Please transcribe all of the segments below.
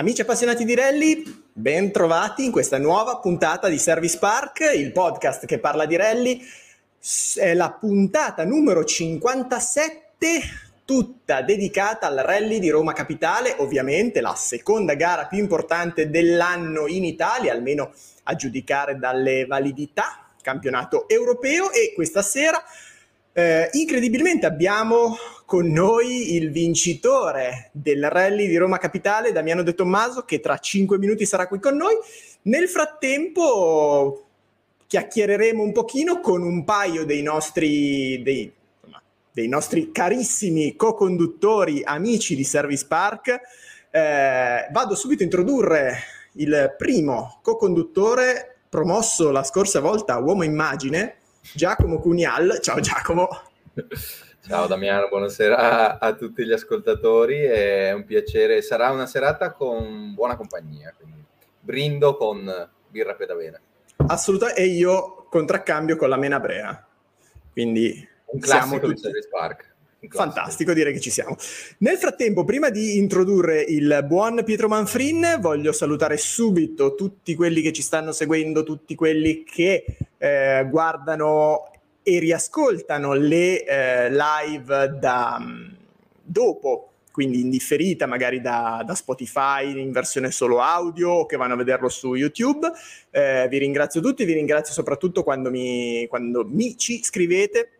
Amici appassionati di rally, ben trovati in questa nuova puntata di Service Park, il podcast che parla di rally. È la puntata numero 57, tutta dedicata al rally di Roma Capitale, ovviamente la seconda gara più importante dell'anno in Italia, almeno a giudicare dalle validità, campionato europeo e questa sera eh, incredibilmente abbiamo con noi il vincitore del rally di Roma Capitale, Damiano De Tommaso, che tra cinque minuti sarà qui con noi. Nel frattempo chiacchiereremo un pochino con un paio dei nostri, dei, dei nostri carissimi co-conduttori, amici di Service Park. Eh, vado subito a introdurre il primo co-conduttore promosso la scorsa volta Uomo Immagine, Giacomo Cunial. Ciao Giacomo. Ciao Damiano, buonasera a, tutti gli ascoltatori, è un piacere, sarà una serata con buona compagnia, quindi brindo con birra pedavena. Assolutamente, e io contraccambio con la Mena Brea, quindi un classico tutti... di Park. Fantastico, direi che ci siamo. Nel frattempo, prima di introdurre il buon Pietro Manfrin, voglio salutare subito tutti quelli che ci stanno seguendo, tutti quelli che eh, guardano e riascoltano le eh, live da mm, dopo, quindi in differita, magari da, da, Spotify in versione solo audio o che vanno a vederlo su YouTube. Eh, vi ringrazio tutti, vi ringrazio soprattutto quando mi, quando mi ci scrivete.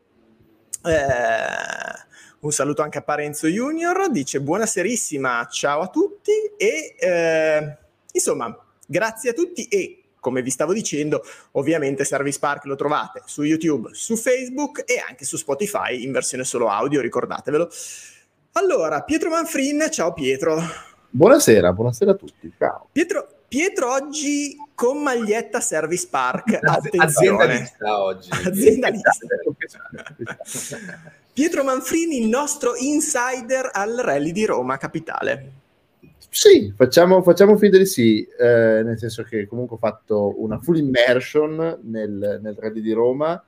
Eh, un saluto anche a Parenzo Junior, dice buonaserissima, ciao a tutti e eh, insomma, grazie a tutti e come vi stavo dicendo, ovviamente Service Park lo trovate su YouTube, su Facebook e anche su Spotify in versione solo audio, ricordatevelo. Allora, Pietro Manfrin, ciao Pietro. Buonasera, buonasera a tutti, ciao. Pietro, Pietro oggi con maglietta Service Park, attenzione. Aziendalista oggi. Aziendalista. Pietro Manfrini, il nostro insider al rally di Roma Capitale. Sì, facciamo, facciamo finta di sì, eh, nel senso che comunque ho fatto una full immersion nel, nel rally di Roma,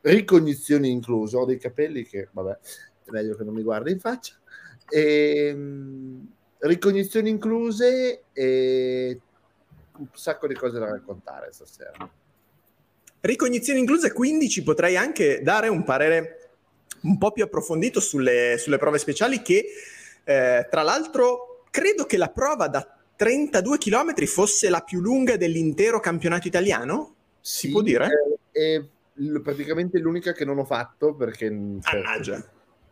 ricognizioni incluse, ho dei capelli che, vabbè, è meglio che non mi guardi in faccia, e, ehm, ricognizioni incluse e un sacco di cose da raccontare stasera. Ricognizioni incluse, quindi ci potrei anche dare un parere un po' più approfondito sulle, sulle prove speciali che, eh, tra l'altro, credo che la prova da 32 km fosse la più lunga dell'intero campionato italiano? Si può dire? È, è praticamente l'unica che non ho fatto perché cioè,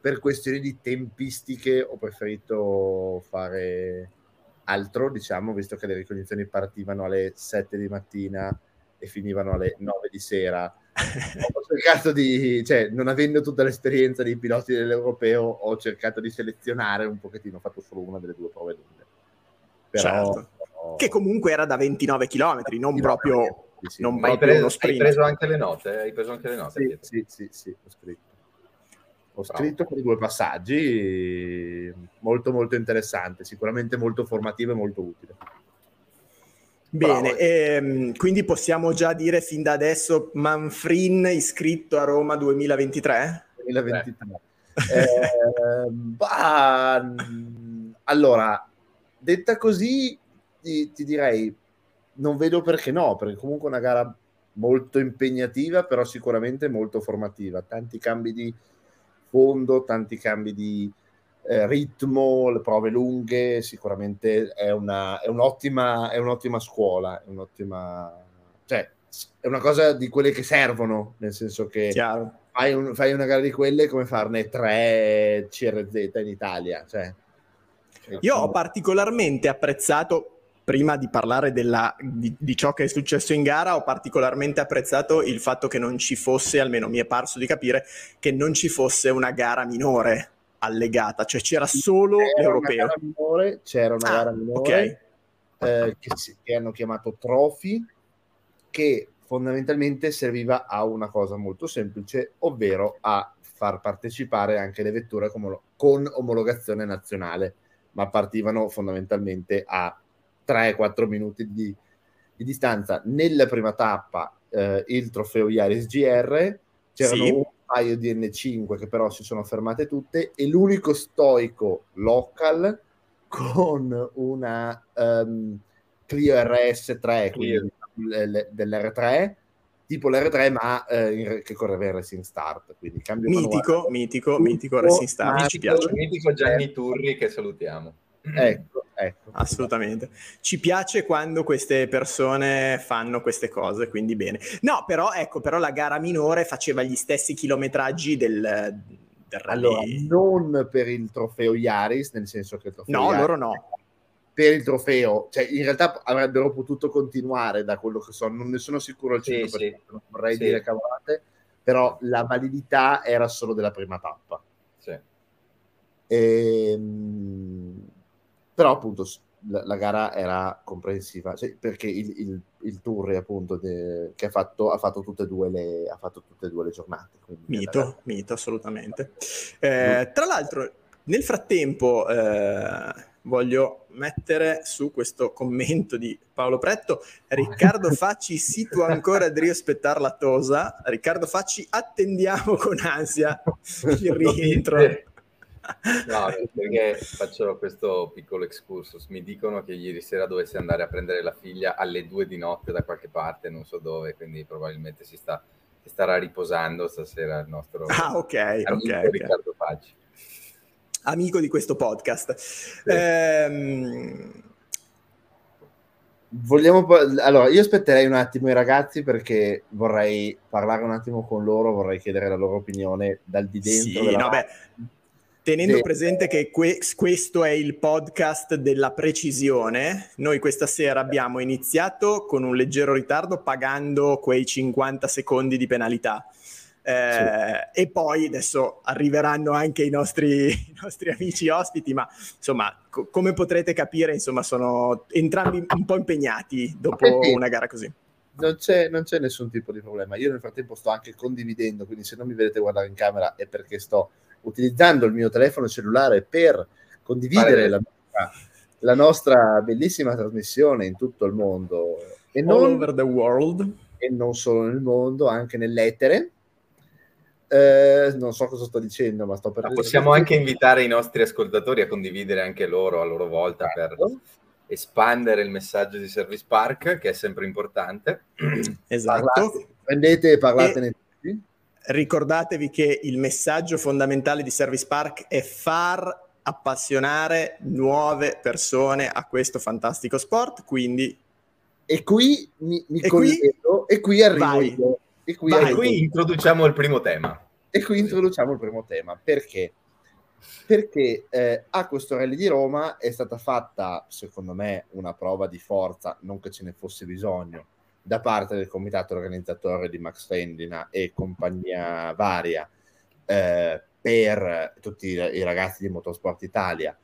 per questioni di tempistiche ho preferito fare altro, diciamo, visto che le ricognizioni partivano alle 7 di mattina e finivano alle 9 di sera ho cercato di, cioè, non avendo tutta l'esperienza dei piloti dell'europeo, ho cercato di selezionare un pochettino, ho fatto solo una delle due prove lunghe. Però, certo. Ho... Che comunque era da 29 km, non proprio, sì, sì. Non proprio hai, preso, hai preso anche le note? Hai preso anche le note? Sì, sì, sì, sì, ho scritto. Ho Bravo. scritto con due passaggi molto molto interessante, sicuramente molto formativo e molto utile. Bene, ehm, quindi possiamo già dire fin da adesso Manfrin iscritto a Roma 2023? 2023. Eh, bah, allora, detta così, ti, ti, direi, non vedo perché no, perché comunque è una gara molto impegnativa, però sicuramente molto formativa. Tanti cambi di fondo, tanti cambi di, eh, ritmo, le prove lunghe, sicuramente è, una, è, un'ottima, è un'ottima scuola, è un'ottima... cioè, è una cosa di quelle che servono, nel senso che fai, un, fai, una gara di quelle come farne tre CRZ in Italia. Cioè, Io ho particolarmente apprezzato, prima di parlare della, di, di, ciò che è successo in gara, ho particolarmente apprezzato il fatto che non ci fosse, almeno mi è parso di capire, che non ci fosse una gara minore allegata, cioè c'era solo c'era l'europeo. Una minore, c'era una ah, gara minore okay. eh, che, che, hanno chiamato Trophy, che fondamentalmente serviva a una cosa molto semplice, ovvero a far partecipare anche le vetture con, con omologazione nazionale, ma partivano fondamentalmente a 3-4 minuti di, di, distanza. Nella prima tappa eh, il trofeo Iaris GR c'erano sì paio di N5 che però si sono fermate tutte e l'unico stoico local con una um, Clio RS3, quindi dell'R3, tipo l'R3 ma eh, che correva in Racing Start. Quindi cambio mitico, manuale. mitico, mitico Racing Start, mitico, ci piace. Mitico Gianni Turri che salutiamo. Ecco, ecco. Assolutamente. Ci piace quando queste persone fanno queste cose, quindi bene. No, però ecco, però la gara minore faceva gli stessi chilometraggi del, del allora, non per il trofeo Iaris, nel senso che il trofeo No, Iaris, loro no. Per il trofeo, cioè in realtà avrebbero potuto continuare da quello che so, non ne sono sicuro al 100%, Sì, sì. non vorrei Sì. dire cavolate, però la validità era solo della prima tappa. Sì. Ehm, però appunto la, la gara era comprensiva cioè, perché il, il, il Turri appunto de- che ha fatto, ha fatto tutte e due le, ha fatto tutte e due le giornate Mito, mito, assolutamente. Eh, tra l'altro, nel frattempo, eh, voglio mettere su questo commento di Paolo Pretto. Riccardo Facci, si tu ancora di rispettar la tosa. Riccardo Facci, attendiamo con ansia il rientro. No, perché faccio questo piccolo excursus. Mi dicono che ieri sera dovesse andare a prendere la figlia alle due di notte da qualche parte, non so dove, quindi probabilmente si, sta, si starà riposando stasera il nostro Ah, ok, amico ok, ok. Riccardo Facci. Amico di questo podcast. Ehm, vogliamo po- allora io aspetterei un attimo i ragazzi perché vorrei parlare un attimo con loro vorrei chiedere la loro opinione dal di dentro Sì, no, beh. Tenendo Sì. presente che que- questo è il podcast della precisione, noi questa sera abbiamo iniziato con un leggero ritardo pagando quei 50 secondi di penalità. Eh, E poi adesso arriveranno anche i nostri, i nostri amici ospiti, ma insomma, co- come potrete capire, insomma, sono entrambi un po' impegnati dopo Sì. una gara così. non c'è, non c'è nessun tipo di problema. Io nel frattempo sto anche condividendo, quindi se non mi vedete guardare in camera è perché sto utilizzando il mio telefono cellulare per condividere la nostra, la nostra bellissima trasmissione in tutto il mondo e All non, over the world. e non solo nel mondo, anche nell'etere. Eh, non so cosa sto dicendo, ma sto per Ma possiamo anche invitare i nostri ascoltatori a condividere anche loro a loro volta per espandere il messaggio di Service Park, che è sempre importante. Esatto. Parlate, prendete e parlatene tutti. Ricordatevi che il messaggio fondamentale di Service Park è far appassionare nuove persone a questo fantastico sport, quindi E qui mi, mi E qui- e qui arrivo Vai. io. E qui, Vai. Qui introduciamo il primo tema. E qui introduciamo il primo tema. Perché? Perché eh, a questo rally di Roma è stata fatta, secondo me, una prova di forza, non che ce ne fosse bisogno, da parte del comitato organizzatore di Max Fendina e compagnia varia eh, per tutti i, ragazzi di Motorsport Italia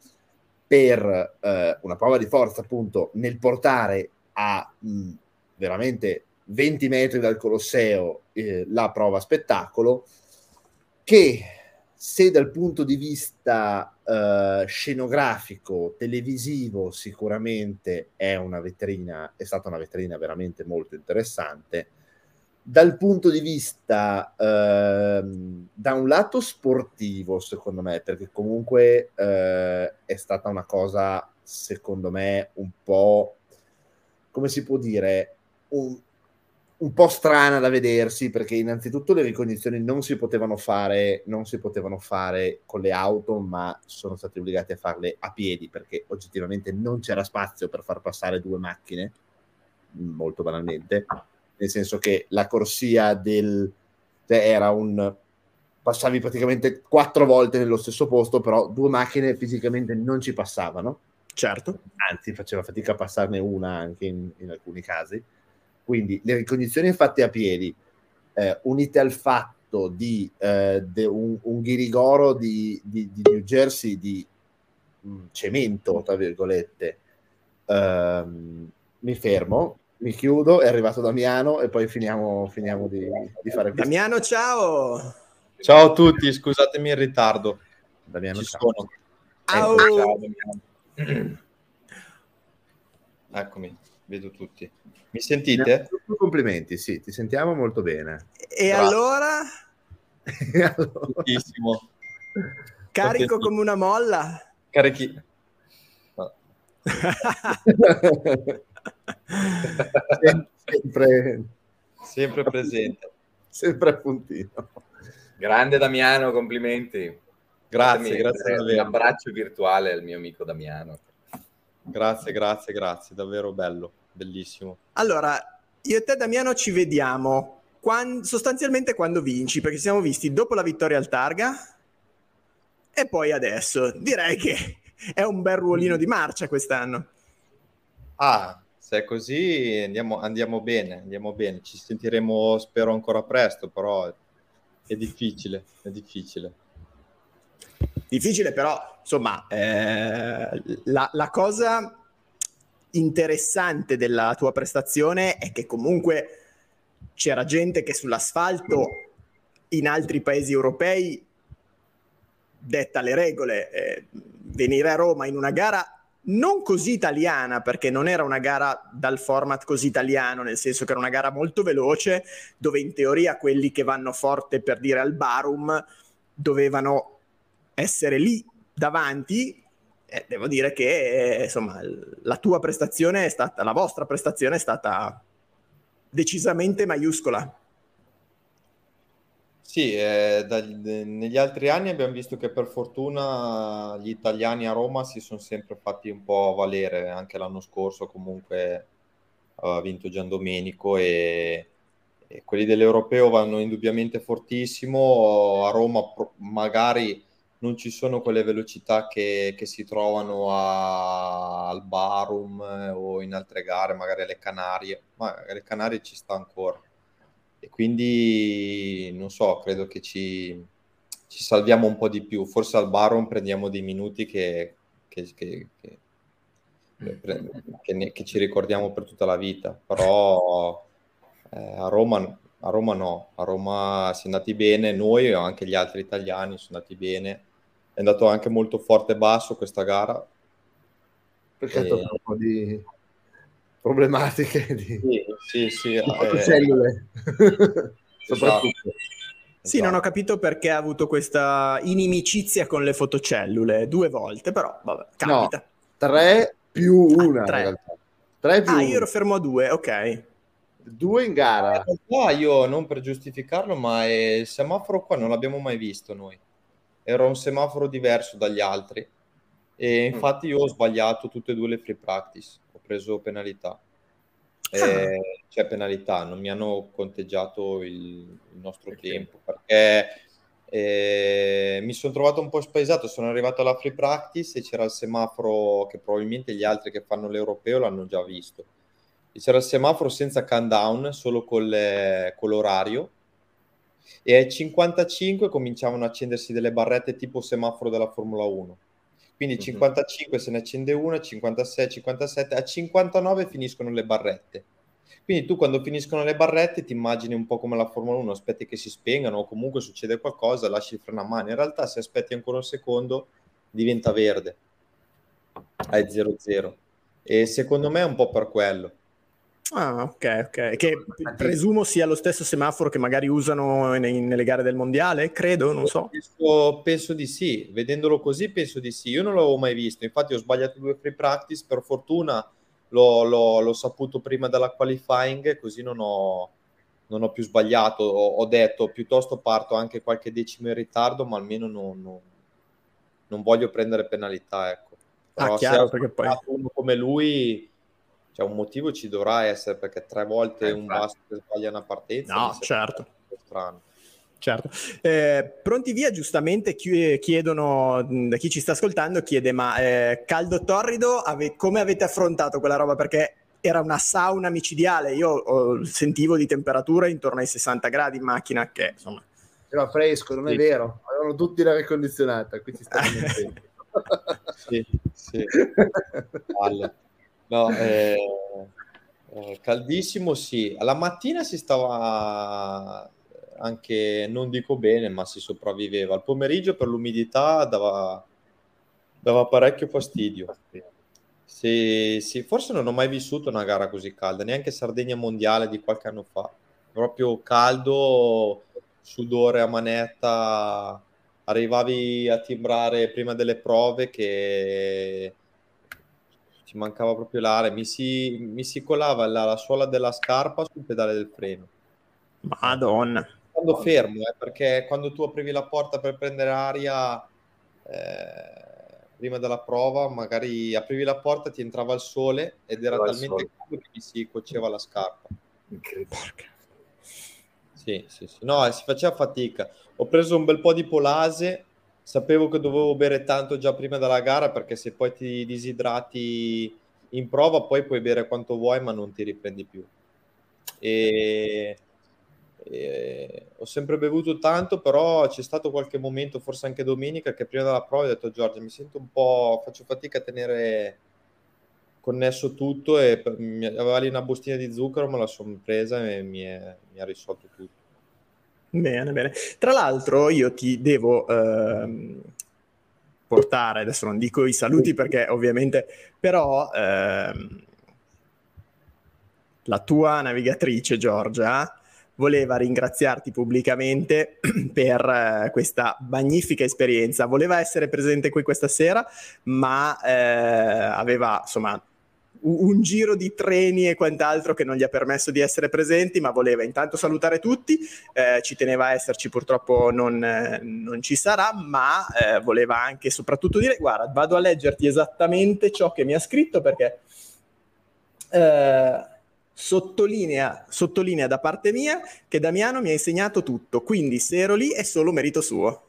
per eh, una prova di forza appunto nel portare a mh, veramente 20 metri dal Colosseo eh, la prova spettacolo che se dal punto di vista eh, scenografico, televisivo, sicuramente è una vetrina, è stata una vetrina veramente molto interessante. Dal punto di vista, ehm, da un lato sportivo, secondo me, perché comunque eh, è stata una cosa, secondo me, un po', come si può dire, un, un po' strana da vedersi perché innanzitutto le ricognizioni non si potevano fare non si potevano fare con le auto ma sono stati obbligati a farle a piedi perché oggettivamente non c'era spazio per far passare due macchine molto banalmente. Nel senso che la corsia del cioè era un passavi praticamente quattro volte nello stesso posto però due macchine fisicamente non ci passavano. Certo, anzi faceva fatica a passarne una anche in, in alcuni casi. Quindi le ricognizioni fatte a piedi, eh, unite al fatto di eh, de- un, un ghirigoro di, di- di New Jersey di mh, cemento, tra virgolette, ehm, mi fermo, mi chiudo, è arrivato Damiano e poi finiamo, finiamo di, di fare questo. Damiano ciao! Ciao a tutti, scusatemi il ritardo. Damiano, Ci ciao. sono. Au! Ciao, Damiano. Eccomi, vedo tutti. Mi sentite? Complimenti, sì, ti sentiamo molto bene. E Grazie. allora, Allora- Tantissimo. carico come una molla? Carichi. Sempre, sempre presente. Sempre a puntino. Grande Damiano, complimenti. Grazie, grazie un davvero. abbraccio virtuale al mio amico Damiano. Grazie, grazie, grazie, davvero bello, bellissimo. Allora, io e te Damiano ci vediamo quan- sostanzialmente quando vinci, perché ci siamo visti dopo la vittoria al Targa e poi adesso. Direi che è un bel ruolino di marcia quest'anno. Ah, se è così andiamo, andiamo bene, andiamo bene. Ci sentiremo, spero, ancora presto, però è difficile, è difficile. Difficile però, insomma, eh, la, la cosa interessante della tua prestazione è che comunque c'era gente che sull'asfalto in altri paesi europei detta le regole. Eh, venire a Roma in una gara non così italiana, perché non era una gara dal format così italiano, nel senso che era una gara molto veloce, dove in teoria quelli che vanno forte per dire al Barum dovevano essere lì davanti. Eh, devo dire che eh, insomma la tua prestazione è stata, la vostra prestazione è stata decisamente maiuscola. Sì, eh, de- negli altri anni abbiamo visto che per fortuna gli italiani a Roma si sono sempre fatti un po' valere, anche l'anno scorso comunque aveva vinto Giandomenico e, e quelli dell'Europeo vanno indubbiamente fortissimo, a Roma pro- magari non ci sono quelle velocità che, che si trovano a- al Barum eh, o in altre gare, magari alle Canarie, ma alle Canarie ci sta ancora. E quindi non so, credo che ci, ci salviamo un po' di più. Forse al Baron prendiamo dei minuti che- che- che ne- che ci ricordiamo per tutta la vita, però eh, a Roma, a Roma no, a Roma si è andati bene, noi e anche gli altri italiani sono andati bene. È andato anche molto forte e basso questa gara. Perché ha Eh. toccato un po' di problematiche di, Sì, sì, sì, di eh, fotocellule. Soprattutto. Sì, non ho capito perché ha avuto questa inimicizia con le fotocellule due volte, però vabbè, capita. Tre più una, tre. in realtà. Tre più ah, una. io ero fermo a due, ok. Due in gara. In realtà io non per giustificarlo, ma il semaforo qua non l'abbiamo mai visto noi. Era un semaforo diverso dagli altri e infatti io ho sbagliato tutte e due le free practice, ho preso penalità. Eh, c'è penalità, non mi hanno conteggiato il, il nostro Ok. tempo perché eh, mi sono trovato un po' spaesato, sono arrivato alla free practice e c'era il semaforo che probabilmente gli altri che fanno l'europeo l'hanno già visto. E c'era il semaforo senza countdown, solo le- con l'orario e ai 55 cominciavano a accendersi delle barrette tipo semaforo della Formula 1. Quindi Mhm. 55 se ne accende una, 56, 57, a 59 finiscono le barrette. Quindi tu quando finiscono le barrette ti immagini un po' come la Formula 1, aspetti che si spengano o comunque succede qualcosa, lasci il freno a mano. In realtà se aspetti ancora un secondo diventa verde, hai 0-0. E secondo me è un po' per quello. Ah, ok, ok. Che presumo sia lo stesso semaforo che magari usano nei- nelle gare del mondiale, credo, non so. Penso, penso di sì, vedendolo così penso di sì. Io non l'avevo mai visto, infatti ho sbagliato due free practice, per fortuna l'ho, l'ho- l'ho saputo prima della qualifying, così non ho, non ho più sbagliato. Ho, ho detto piuttosto parto anche qualche decimo in ritardo, ma almeno non, non- non voglio prendere penalità. Ecco. Ah, Però chiaro, se perché poi- uno come lui, cioè un motivo ci dovrà essere, perché tre volte Eh, un basso sbaglia una partenza No, certo. strano. Certo. Eh, pronti via, giustamente chi- chiedono, chi ci sta ascoltando, chiede ma eh, caldo torrido, ave- come avete affrontato quella roba? Perché era una sauna micidiale, io oh, sentivo di temperatura intorno ai 60 gradi in macchina, che insomma... Era fresco, non è Sì. vero. Avevano tutti l'aria condizionata, qui ci stanno mettendo. Sì, sì. Palle. No, eh, eh, caldissimo sì. Alla mattina si stava anche, non dico bene, ma si sopravviveva. Al pomeriggio per l'umidità dava, dava parecchio fastidio. Sì, sì, forse non ho mai vissuto una gara così calda, neanche Sardegna Mondiale di qualche anno fa. Proprio caldo, sudore a manetta, arrivavi a timbrare prima delle prove che ci mancava proprio l'area, mi si, mi si colava la, la, suola della scarpa sul pedale del freno. Madonna. Quando fermo, eh, perché quando tu aprivi la porta per prendere aria eh, prima della prova, magari aprivi la porta, ti entrava il sole ed era talmente caldo che mi si cuoceva la scarpa. Incredibile. Sì, sì, sì. No, si faceva fatica. Ho preso un bel po' di polase sapevo che dovevo bere tanto già prima della gara perché se poi ti disidrati in prova poi puoi bere quanto vuoi ma non ti riprendi più. E, e ho sempre bevuto tanto, però c'è stato qualche momento, forse anche domenica, che prima della prova ho detto Giorgia mi sento un po', faccio fatica a tenere connesso tutto e aveva lì una bustina di zucchero, me la sono presa e mi, mi ha risolto tutto. Bene, bene. Tra l'altro io ti devo ehm, portare, adesso non dico i saluti perché ovviamente, però ehm, la tua navigatrice Giorgia voleva ringraziarti pubblicamente per eh, questa magnifica esperienza. Voleva essere presente qui questa sera, ma eh, aveva insomma un giro di treni e quant'altro che non gli ha permesso di essere presenti, ma voleva intanto salutare tutti, eh, ci teneva a esserci, purtroppo non, eh, non ci sarà, ma eh, voleva anche e soprattutto dire, guarda, vado a leggerti esattamente ciò che mi ha scritto perché eh, sottolinea, sottolinea da parte mia che Damiano mi ha insegnato tutto, quindi se ero lì è solo merito suo.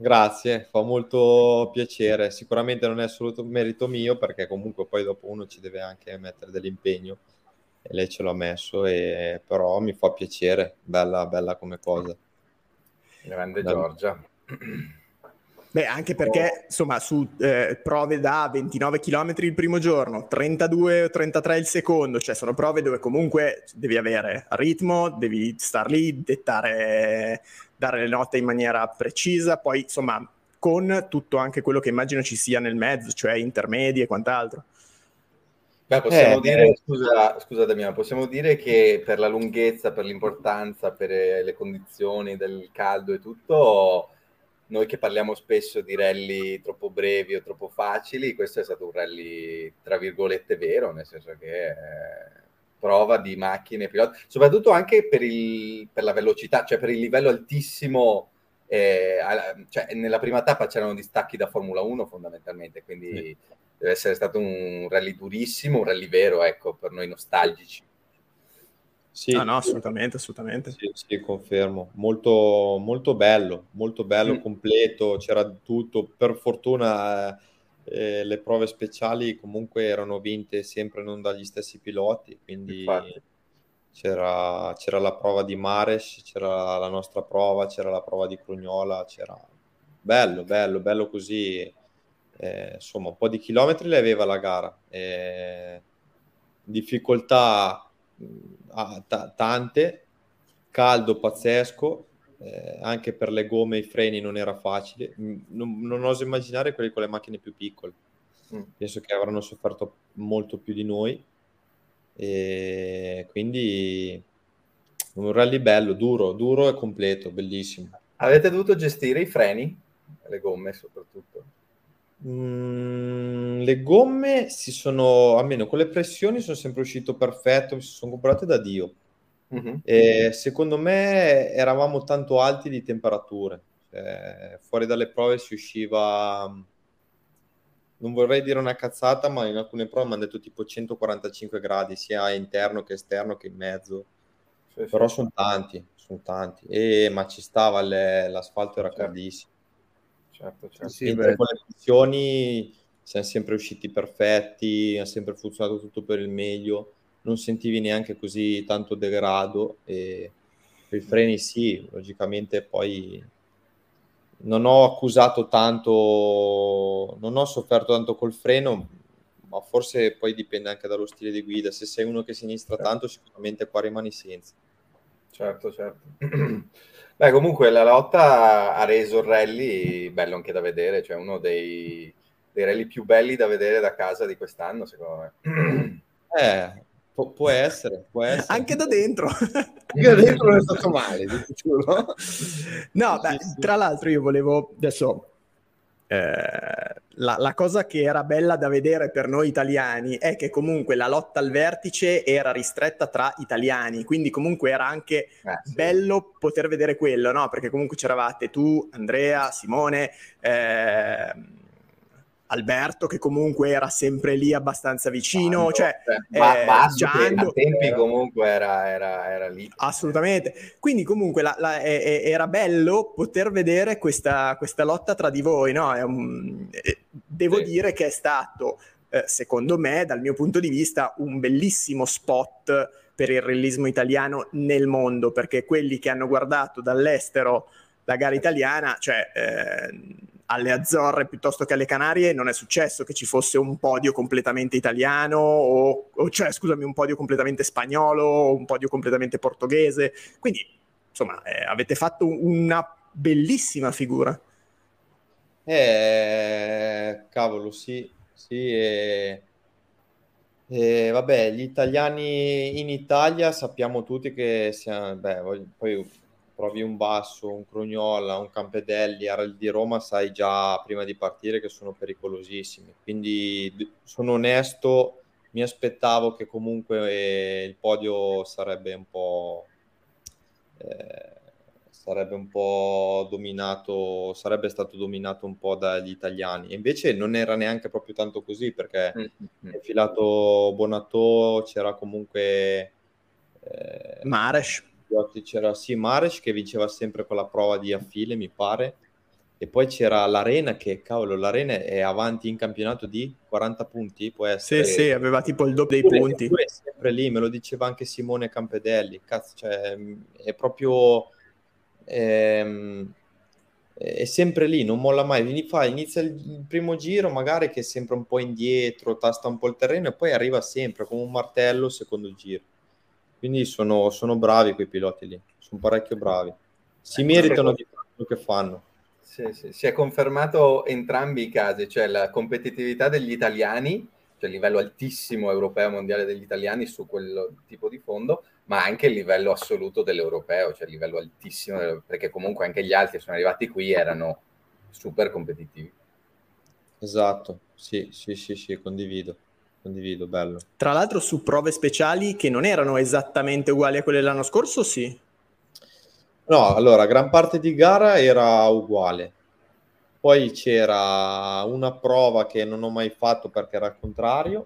Grazie, fa molto piacere. Sicuramente non è assoluto merito mio perché comunque poi dopo uno ci deve anche mettere dell'impegno e lei ce l'ha messo, e... però mi fa piacere, bella, bella come cosa. Grande bella. Giorgia. Beh, anche perché insomma su eh, prove da 29 km il primo giorno, 32 o 33 il secondo, cioè sono prove dove comunque devi avere ritmo, devi star lì, dettare dare le note in maniera precisa, poi insomma con tutto anche quello che immagino ci sia nel mezzo, cioè intermedi e quant'altro. Beh, possiamo eh, dire, eh. scusa, scusa Damiano, possiamo dire che per la lunghezza, per l'importanza, per le condizioni del caldo e tutto, noi che parliamo spesso di rally troppo brevi o troppo facili, questo è stato un rally tra virgolette vero, nel senso che eh, prova di macchine, piloti, soprattutto anche per, il, per la velocità, cioè per il livello altissimo. Eh, cioè, nella prima tappa c'erano distacchi da Formula 1 fondamentalmente, quindi sì. deve essere stato un rally durissimo, un rally vero, ecco, per noi nostalgici. Sì, no, no, assolutamente, assolutamente. Sì, sì, confermo. Molto, molto bello, molto bello, mm. completo, c'era tutto. Per fortuna eh, le prove speciali comunque erano vinte sempre non dagli stessi piloti, quindi c'era, c'era, la prova di Mares, c'era la nostra prova, c'era la prova di Crugnola, c'era bello, bello, bello così. Eh, insomma, un po' di chilometri le aveva la gara. Eh, difficoltà mh, t- tante, caldo pazzesco, eh, anche per le gomme e i freni non era facile. Non, non, oso immaginare quelli con le macchine più piccole. Mm. Penso che avranno sofferto molto più di noi. E quindi un rally bello, duro, duro e completo, bellissimo. Avete dovuto gestire i freni, le gomme soprattutto? Mm, le gomme si sono, almeno con le pressioni, sono sempre uscito perfetto, mi sono comprate da Dio Uh-huh. E secondo me eravamo tanto alti di temperature. Eh, fuori dalle prove si usciva, non vorrei dire una cazzata, ma in alcune prove mi hanno detto tipo 145 gradi, sia interno che esterno che in mezzo. Sì, Però sì. sono tanti, sono tanti. E, ma ci stava, le, l'asfalto era certo. caldissimo. Certo, certo. Sì, con le pressioni siamo sempre usciti perfetti, ha sempre funzionato tutto per il meglio non sentivi neanche così tanto degrado e i freni sì, logicamente poi non ho accusato tanto, non ho sofferto tanto col freno, ma forse poi dipende anche dallo stile di guida. Se sei uno che sinistra certo. tanto, sicuramente qua rimani senza. Certo, certo. Beh, comunque la lotta ha reso il rally bello anche da vedere, cioè uno dei, dei rally più belli da vedere da casa di quest'anno, secondo me. Eh, Pu- può essere, può essere. Anche da dentro. Anche da dentro non è stato male, no, beh, tra l'altro io volevo adesso eh, la, la, cosa che era bella da vedere per noi italiani è che comunque la lotta al vertice era ristretta tra italiani, quindi comunque era anche eh, sì. bello poter vedere quello, no? Perché comunque c'eravate tu, Andrea, Simone, eh, Alberto che comunque era sempre lì abbastanza vicino, Bando, cioè ma, eh, Basso Giando, a tempi comunque era, era, era, lì. Assolutamente, quindi comunque la, la, è, era bello poter vedere questa, questa, lotta tra di voi, no? Un, devo sì. dire che è stato, eh, secondo me, dal mio punto di vista, un bellissimo spot per il realismo italiano nel mondo, perché quelli che hanno guardato dall'estero la gara italiana, cioè... Eh, alle Azzorre piuttosto che alle Canarie non è successo che ci fosse un podio completamente italiano o, o cioè scusami un podio completamente spagnolo o un podio completamente portoghese. Quindi insomma eh, avete fatto una bellissima figura. Eh cavolo sì sì e, e vabbè gli italiani in Italia sappiamo tutti che siamo, beh, poi provi un Basso, un Crugnola, un Campedelli, Aral di Roma, sai già prima di partire che sono pericolosissimi. Quindi sono onesto, mi aspettavo che comunque eh, il podio sarebbe un po'... Eh, sarebbe un po' dominato, sarebbe stato dominato un po' dagli italiani. E invece non era neanche proprio tanto così perché mm-hmm. è filato Bonato, c'era comunque eh, Mares c'era sì Mares che vinceva sempre con la prova di affile, mi pare, e poi c'era l'Arena che, cavolo, l'Arena è avanti in campionato di 40 punti, può essere. Sì, sì, aveva tipo il doppio dei punti. È sempre lì, me lo diceva anche Simone Campedelli, cazzo, cioè, è proprio... Ehm, è sempre lì, non molla mai. Fa, inizia il primo giro, magari che è sempre un po' indietro, tasta un po' il terreno e poi arriva sempre come un martello secondo giro. Quindi sono, sono bravi quei piloti lì, sono parecchio bravi. Si ecco, meritano di quello che fanno. Sì, sì. Si è confermato entrambi i casi, cioè la competitività degli italiani, cioè il livello altissimo europeo mondiale degli italiani su quel tipo di fondo, ma anche il livello assoluto dell'europeo, cioè il livello altissimo, perché comunque anche gli altri che sono arrivati qui erano super competitivi. Esatto, sì, sì, sì, sì, condivido condivido, bello. Tra l'altro su prove speciali che non erano esattamente uguali a quelle dell'anno scorso, sì? No, allora, gran parte di gara era uguale. Poi c'era una prova che non ho mai fatto perché era al contrario,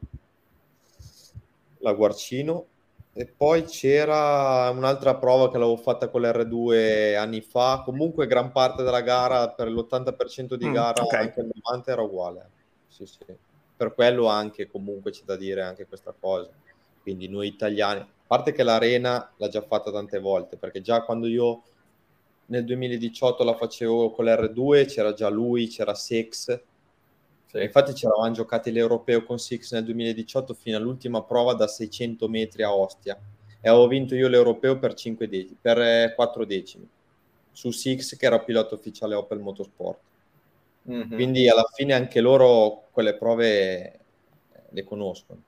la Guarcino, e poi c'era un'altra prova che l'avevo fatta con l'R2 anni fa. Comunque, gran parte della gara, per l'80% di mm, gara, okay. anche il 90 era uguale. Sì, sì per quello anche comunque c'è da dire anche questa cosa. Quindi noi italiani, a parte che l'arena l'ha già fatta tante volte, perché già quando io nel 2018 la facevo con l'R2 c'era già lui, c'era Six. Sì. Infatti ci eravamo giocati l'europeo con Six nel 2018 fino all'ultima prova da 600 metri a Ostia e avevo vinto io l'europeo per, 5 decimi, per 4 decimi su Six che era pilota ufficiale Opel Motorsport. Mm-hmm. Quindi alla fine anche loro quelle prove le conoscono.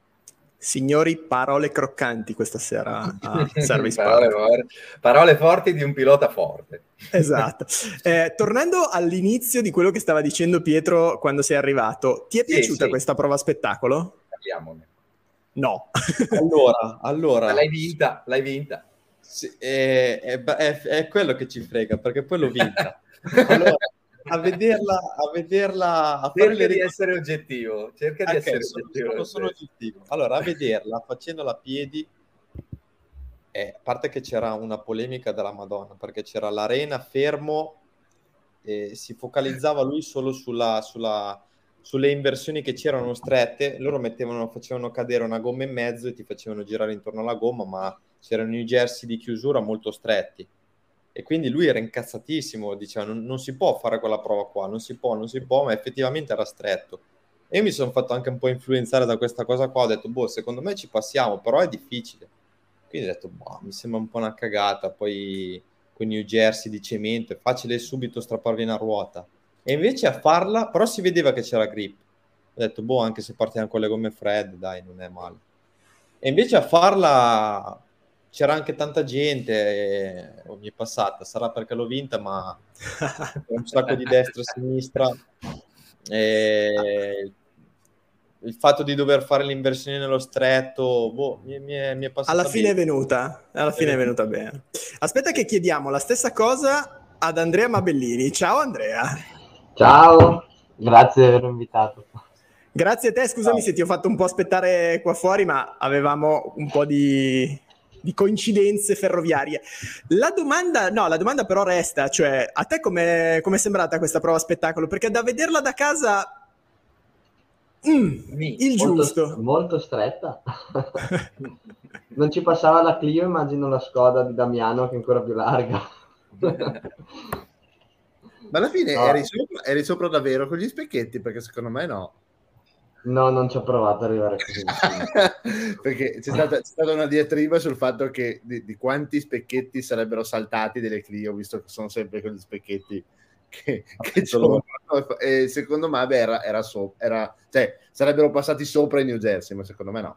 Signori, parole croccanti questa sera a Service parole, parole, forti di un pilota forte. Esatto. Eh, tornando all'inizio di quello che stava dicendo Pietro quando sei arrivato, ti è piaciuta sì, sì. questa prova spettacolo? Parliamone. No. allora, allora... Ma l'hai vinta, l'hai vinta. Sì, è, è, è, è, quello che ci frega, perché poi l'ho vinta. Allora, a vederla, a vederla, a cerca fare di essere oggettivo, cerca di okay, essere sono, oggettivo. Sono, sono oggettivo. Allora, a vederla facendola a piedi, eh, a parte che c'era una polemica della Madonna, perché c'era l'arena fermo e si focalizzava lui solo sulla, sulla, sulle inversioni che c'erano strette, loro mettevano, facevano cadere una gomma in mezzo e ti facevano girare intorno alla gomma, ma c'erano i jersey di chiusura molto stretti e quindi lui era incazzatissimo, diceva non, non, si può fare quella prova qua, non si può, non si può, ma effettivamente era stretto. E io mi sono fatto anche un po' influenzare da questa cosa qua, ho detto, boh, secondo me ci passiamo, però è difficile. Quindi ho detto, boh, mi sembra un po' una cagata, poi con New Jersey di cemento, è facile subito strapparvi una ruota. E invece a farla, però si vedeva che c'era grip. Ho detto, boh, anche se partiamo con le gomme fredde, dai, non è male. E invece a farla c'era anche tanta gente, eh, mi è passata, sarà perché l'ho vinta, ma un sacco di destra e sinistra. E il fatto di dover fare l'inversione nello stretto, boh, mi, mi, è, mi è passato. Alla fine bene. è venuta, alla fine è venuta bene. Aspetta che chiediamo la stessa cosa ad Andrea Mabellini. Ciao Andrea. Ciao, grazie di avermi invitato. Grazie a te, scusami Ciao. se ti ho fatto un po' aspettare qua fuori, ma avevamo un po' di, di coincidenze ferroviarie. La domanda, no, la domanda però resta, cioè, a te come è sembrata questa prova spettacolo? Perché da vederla da casa Mm, il molto, giusto. Molto stretta. non ci passava la Clio, immagino la Skoda di Damiano che è ancora più larga. Ma alla fine no. eri, sopra, eri, sopra, davvero con gli specchietti? Perché secondo me no. No, non ci ho provato ad arrivare così. perché c'è stata, c'è stata, una diatriba sul fatto che di, di, quanti specchietti sarebbero saltati delle Clio, visto che sono sempre con gli specchietti che, che e secondo me beh, era, era, so, era cioè, sarebbero passati sopra in New Jersey, ma secondo me no.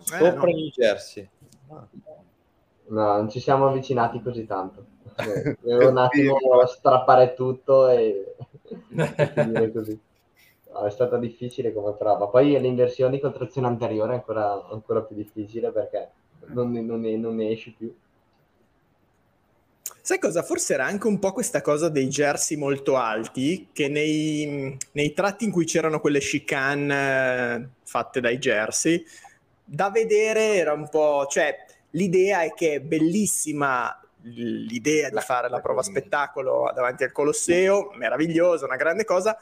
Sopra eh, no. New Jersey. No, non ci siamo avvicinati così tanto. Devo un attimo strappare tutto e, e così. No, è stata difficile come prova. Poi le inversioni con trazione anteriore è ancora, ancora più difficile perché non, non, ne, non ne esci più. Sai cosa? Forse era anche un po' questa cosa dei jersey molto alti, che nei, nei tratti in cui c'erano quelle chicane eh, fatte dai jersey, da vedere era un po'... cioè l'idea è che è bellissima l'idea di fare la prova spettacolo davanti al Colosseo, meravigliosa, una grande cosa,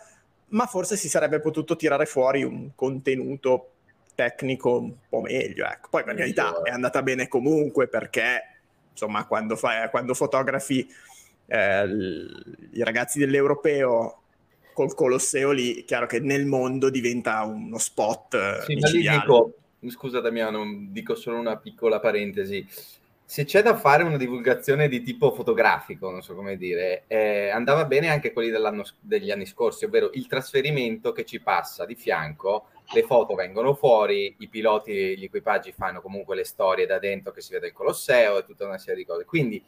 ma forse si sarebbe potuto tirare fuori un contenuto tecnico un po' meglio. Ecco. Poi per carità è andata bene comunque perché insomma, quando, fai, quando fotografi eh, i ragazzi dell'Europeo col Colosseo lì, chiaro che nel mondo diventa uno spot eh, sì, dico, scusa Damiano, dico solo una piccola parentesi. Se c'è da fare una divulgazione di tipo fotografico, non so come dire, eh, andava bene anche quelli degli anni scorsi, ovvero il trasferimento che ci passa di fianco le foto vengono fuori, i piloti, gli equipaggi fanno comunque le storie da dentro che si vede il Colosseo e tutta una serie di cose. Quindi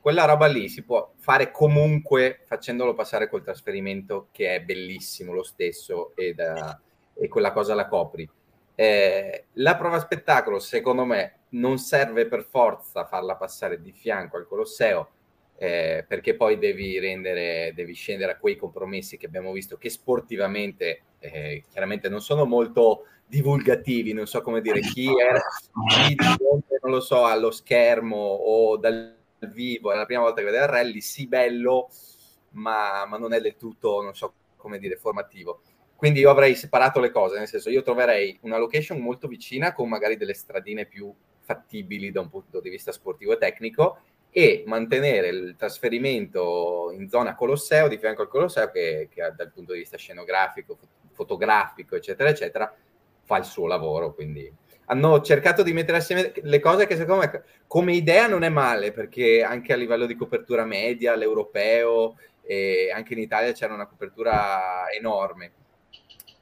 quella roba lì si può fare comunque facendolo passare col trasferimento che è bellissimo lo stesso e, da, e quella cosa la copri. Eh, la prova spettacolo, secondo me, non serve per forza farla passare di fianco al Colosseo, eh, perché poi devi rendere, devi scendere a quei compromessi che abbiamo visto che sportivamente eh, chiaramente non sono molto divulgativi, non so come dire, chi è chi non lo so allo schermo o dal vivo è la prima volta che vede il rally, sì bello, ma, ma non è del tutto, non so come dire, formativo. Quindi io avrei separato le cose, nel senso io troverei una location molto vicina con magari delle stradine più fattibili da un punto di vista sportivo e tecnico e mantenere il trasferimento in zona Colosseo, di fianco al Colosseo, che, che dal punto di vista scenografico, fotografico, eccetera, eccetera, fa il suo lavoro. Quindi hanno cercato di mettere assieme le cose che secondo me come idea non è male, perché anche a livello di copertura media, l'europeo e anche in Italia c'era una copertura enorme.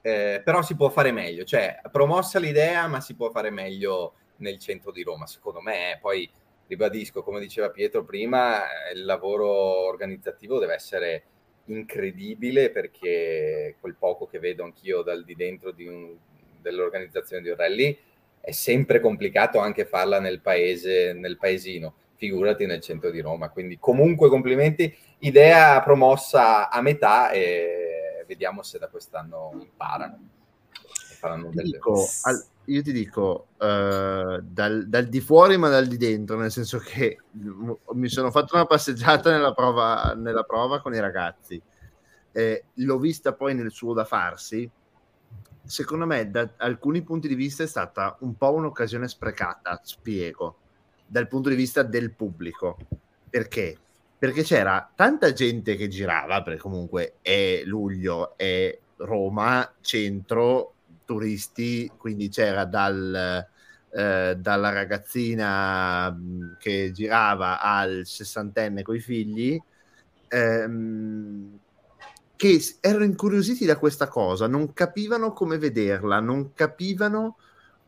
Eh, però si può fare meglio, cioè promossa l'idea, ma si può fare meglio nel centro di Roma, secondo me. Poi ribadisco, come diceva Pietro prima, il lavoro organizzativo deve essere incredibile perché quel poco che vedo anch'io dal di dentro di un, dell'organizzazione di un rally è sempre complicato anche farla nel paese, nel paesino, figurati nel centro di Roma. Quindi comunque complimenti, idea promossa a metà e vediamo se da quest'anno imparano. Delle... Dico, al, io ti dico uh, dal, dal, di fuori ma dal di dentro, nel senso che mi sono fatto una passeggiata nella prova, nella prova con i ragazzi, eh, l'ho vista poi nel suo da farsi. Secondo me, da alcuni punti di vista, è stata un po' un'occasione sprecata. Spiego dal punto di vista del pubblico perché? Perché c'era tanta gente che girava, perché comunque è luglio, è Roma, centro, turisti, quindi c'era dal, eh, dalla ragazzina mm, che girava al sessantenne con i figli, ehm, che erano incuriositi da questa cosa, non capivano come vederla, non capivano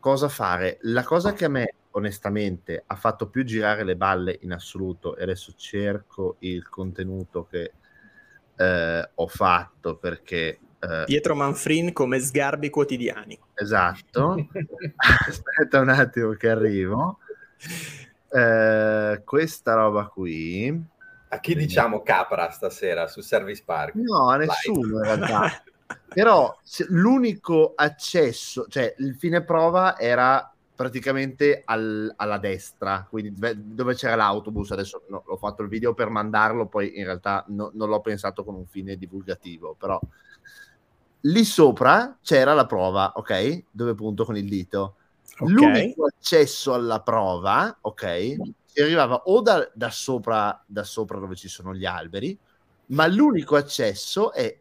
cosa fare. La cosa che a me onestamente ha fatto più girare le balle in assoluto, e adesso cerco il contenuto che eh, ho fatto perché Eh, Pietro Manfrin come sgarbi quotidiani. Esatto. Aspetta un attimo che arrivo. Eh, questa roba qui. A chi diciamo capra stasera su Service Park? No, a nessuno Vai. in realtà. Però l'unico accesso, cioè il fine prova era praticamente al, alla destra, quindi dove c'era l'autobus. Adesso no, ho fatto il video per mandarlo, poi in realtà no, non l'ho pensato con un fine divulgativo, però lì sopra c'era la prova, ok? Dove punto con il dito. Okay. L'unico accesso alla prova, ok? Si arrivava o da, da, sopra, da sopra dove ci sono gli alberi, ma l'unico accesso è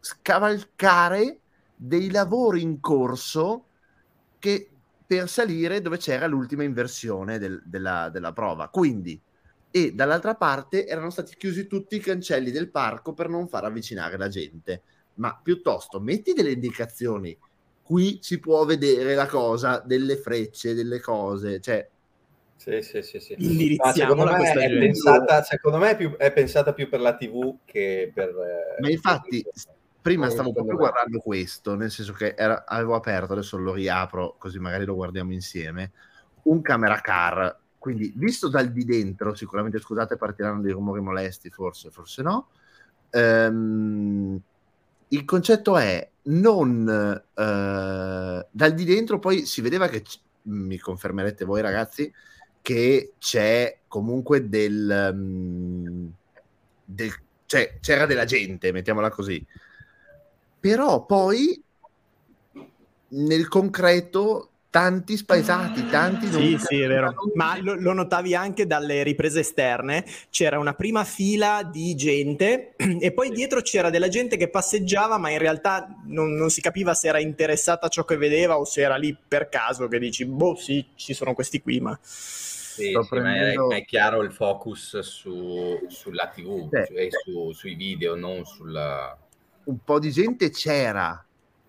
scavalcare dei lavori in corso che per salire dove c'era l'ultima inversione del, della, della prova. Quindi, e dall'altra parte erano stati chiusi tutti i cancelli del parco per non far avvicinare la gente. Ma piuttosto metti delle indicazioni. Qui si può vedere la cosa, delle frecce, delle cose, cioè sì, sì, sì, sì. Ma secondo me, è pensata, secondo me è, più, è, pensata più per la TV che per... Eh, Ma infatti, prima stavo proprio guardando questo, nel senso che era, avevo aperto, adesso lo riapro così magari lo guardiamo insieme, un camera car, quindi visto dal di dentro, sicuramente scusate partiranno dei rumori molesti, forse, forse no, ehm, il concetto è non eh, dal di dentro poi si vedeva che mi confermerete voi ragazzi che c'è comunque del, um, del cioè c'era della gente mettiamola così però poi nel concreto tanti spaesati, tanti... Sì, sì, è vero. Ma lo, lo, notavi anche dalle riprese esterne, c'era una prima fila di gente e poi dietro c'era della gente che passeggiava, ma in realtà non, non, si capiva se era interessata a ciò che vedeva o se era lì per caso, che dici, boh sì, ci sono questi qui, ma... Sì, sì prendendo... ma è, è, chiaro il focus su, sulla TV, cioè su, sui video, non sulla un po' di gente c'era.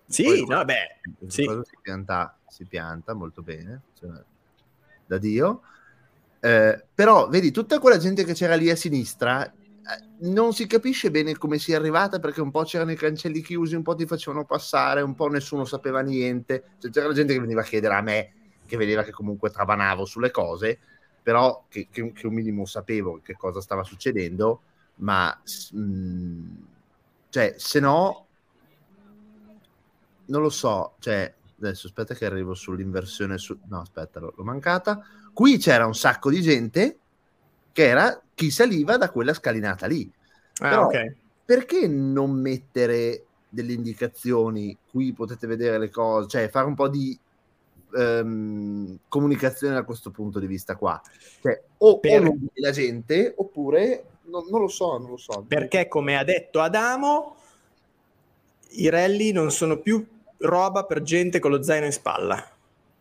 Sì, Poi, no, beh, sì. Si, pianta, si pianta molto bene, cioè, da Dio. Eh, però, vedi, tutta quella gente che c'era lì a sinistra eh, non si capisce bene come sia arrivata perché un po' c'erano i cancelli chiusi, un po' ti facevano passare, un po' nessuno sapeva niente. Cioè, c'era gente che veniva a chiedere a me, che vedeva che comunque travanavo sulle cose, però che, che, che un minimo sapevo che cosa stava succedendo, ma mh, cioè, se no, non lo so, cioè, adesso aspetta che arrivo sull'inversione, su... no aspetta, l'ho, mancata. Qui c'era un sacco di gente che era chi saliva da quella scalinata lì. Ah, Però, okay. perché non mettere delle indicazioni? Qui potete vedere le cose, cioè fare un po' di um, comunicazione da questo punto di vista qua. Cioè, o, per... o non la gente, oppure non, non, lo so, non lo so. Perché come ha detto Adamo, i rally non sono più roba per gente con lo zaino in spalla.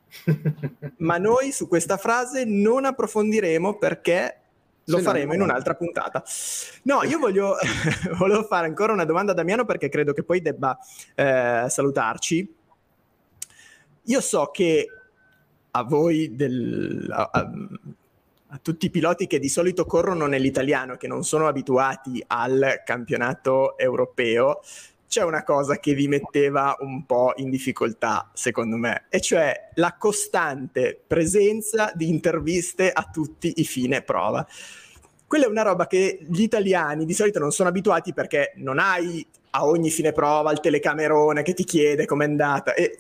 Ma noi su questa frase non approfondiremo perché lo Se faremo no, in un'altra puntata. No, io voglio, volevo fare ancora una domanda a Damiano perché credo che poi debba eh, salutarci. Io so che a voi del, a, a, a tutti i piloti che di solito corrono nell'italiano e che non sono abituati al campionato europeo, c'è una cosa che vi metteva un po' in difficoltà, secondo me, e cioè la costante presenza di interviste a tutti i fine prova. Quella è una roba che gli italiani di solito non sono abituati perché non hai a ogni fine prova il telecamerone che ti chiede com'è andata. E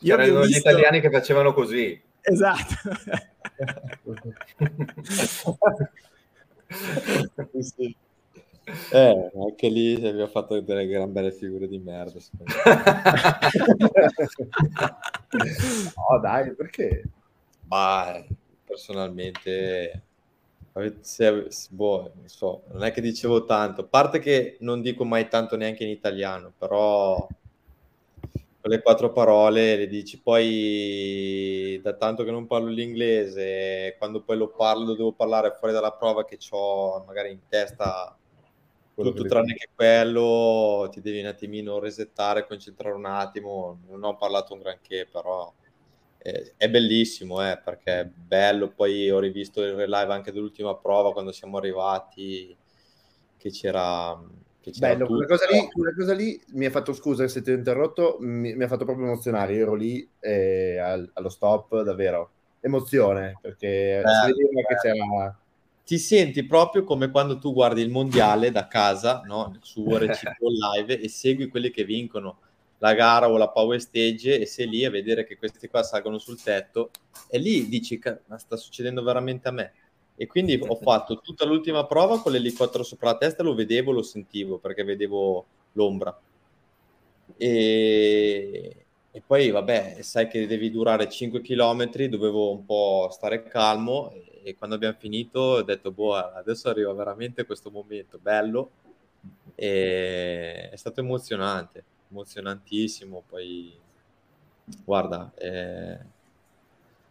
io C'erano visto... gli italiani che facevano così. Esatto. sì. Eh, anche lì abbiamo fatto delle gran belle figure di merda. no, dai, perché? Ma personalmente, se, boh, non so, non è che dicevo tanto. A parte che non dico mai tanto neanche in italiano, però quelle quattro parole le dici poi da tanto che non parlo l'inglese, quando poi lo parlo devo parlare fuori dalla prova che ho magari in testa tutto tranne che quello, ti devi un attimino resettare, concentrare un attimo, non ho parlato un granché però è, è bellissimo eh, perché è bello, poi ho rivisto il live anche dell'ultima prova quando siamo arrivati che c'era Bello, quella cosa, lì, quella cosa, lì, mi ha fatto scusa se ti ho interrotto, mi, mi ha fatto proprio emozionare. Io ero lì eh, al, allo stop, davvero emozione perché c'era. Ti senti proprio come quando tu guardi il mondiale da casa no? su RC Live e segui quelli che vincono la gara o la power stage e sei lì a vedere che questi qua salgono sul tetto e lì dici ma sta succedendo veramente a me e quindi ho fatto tutta l'ultima prova con l'elicottero sopra la testa, lo vedevo, lo sentivo perché vedevo l'ombra. E, e poi, vabbè, sai che devi durare 5 km, dovevo un po' stare calmo e, e quando abbiamo finito ho detto, boh, adesso arriva veramente questo momento bello e è stato emozionante, emozionantissimo. Poi, guarda, eh,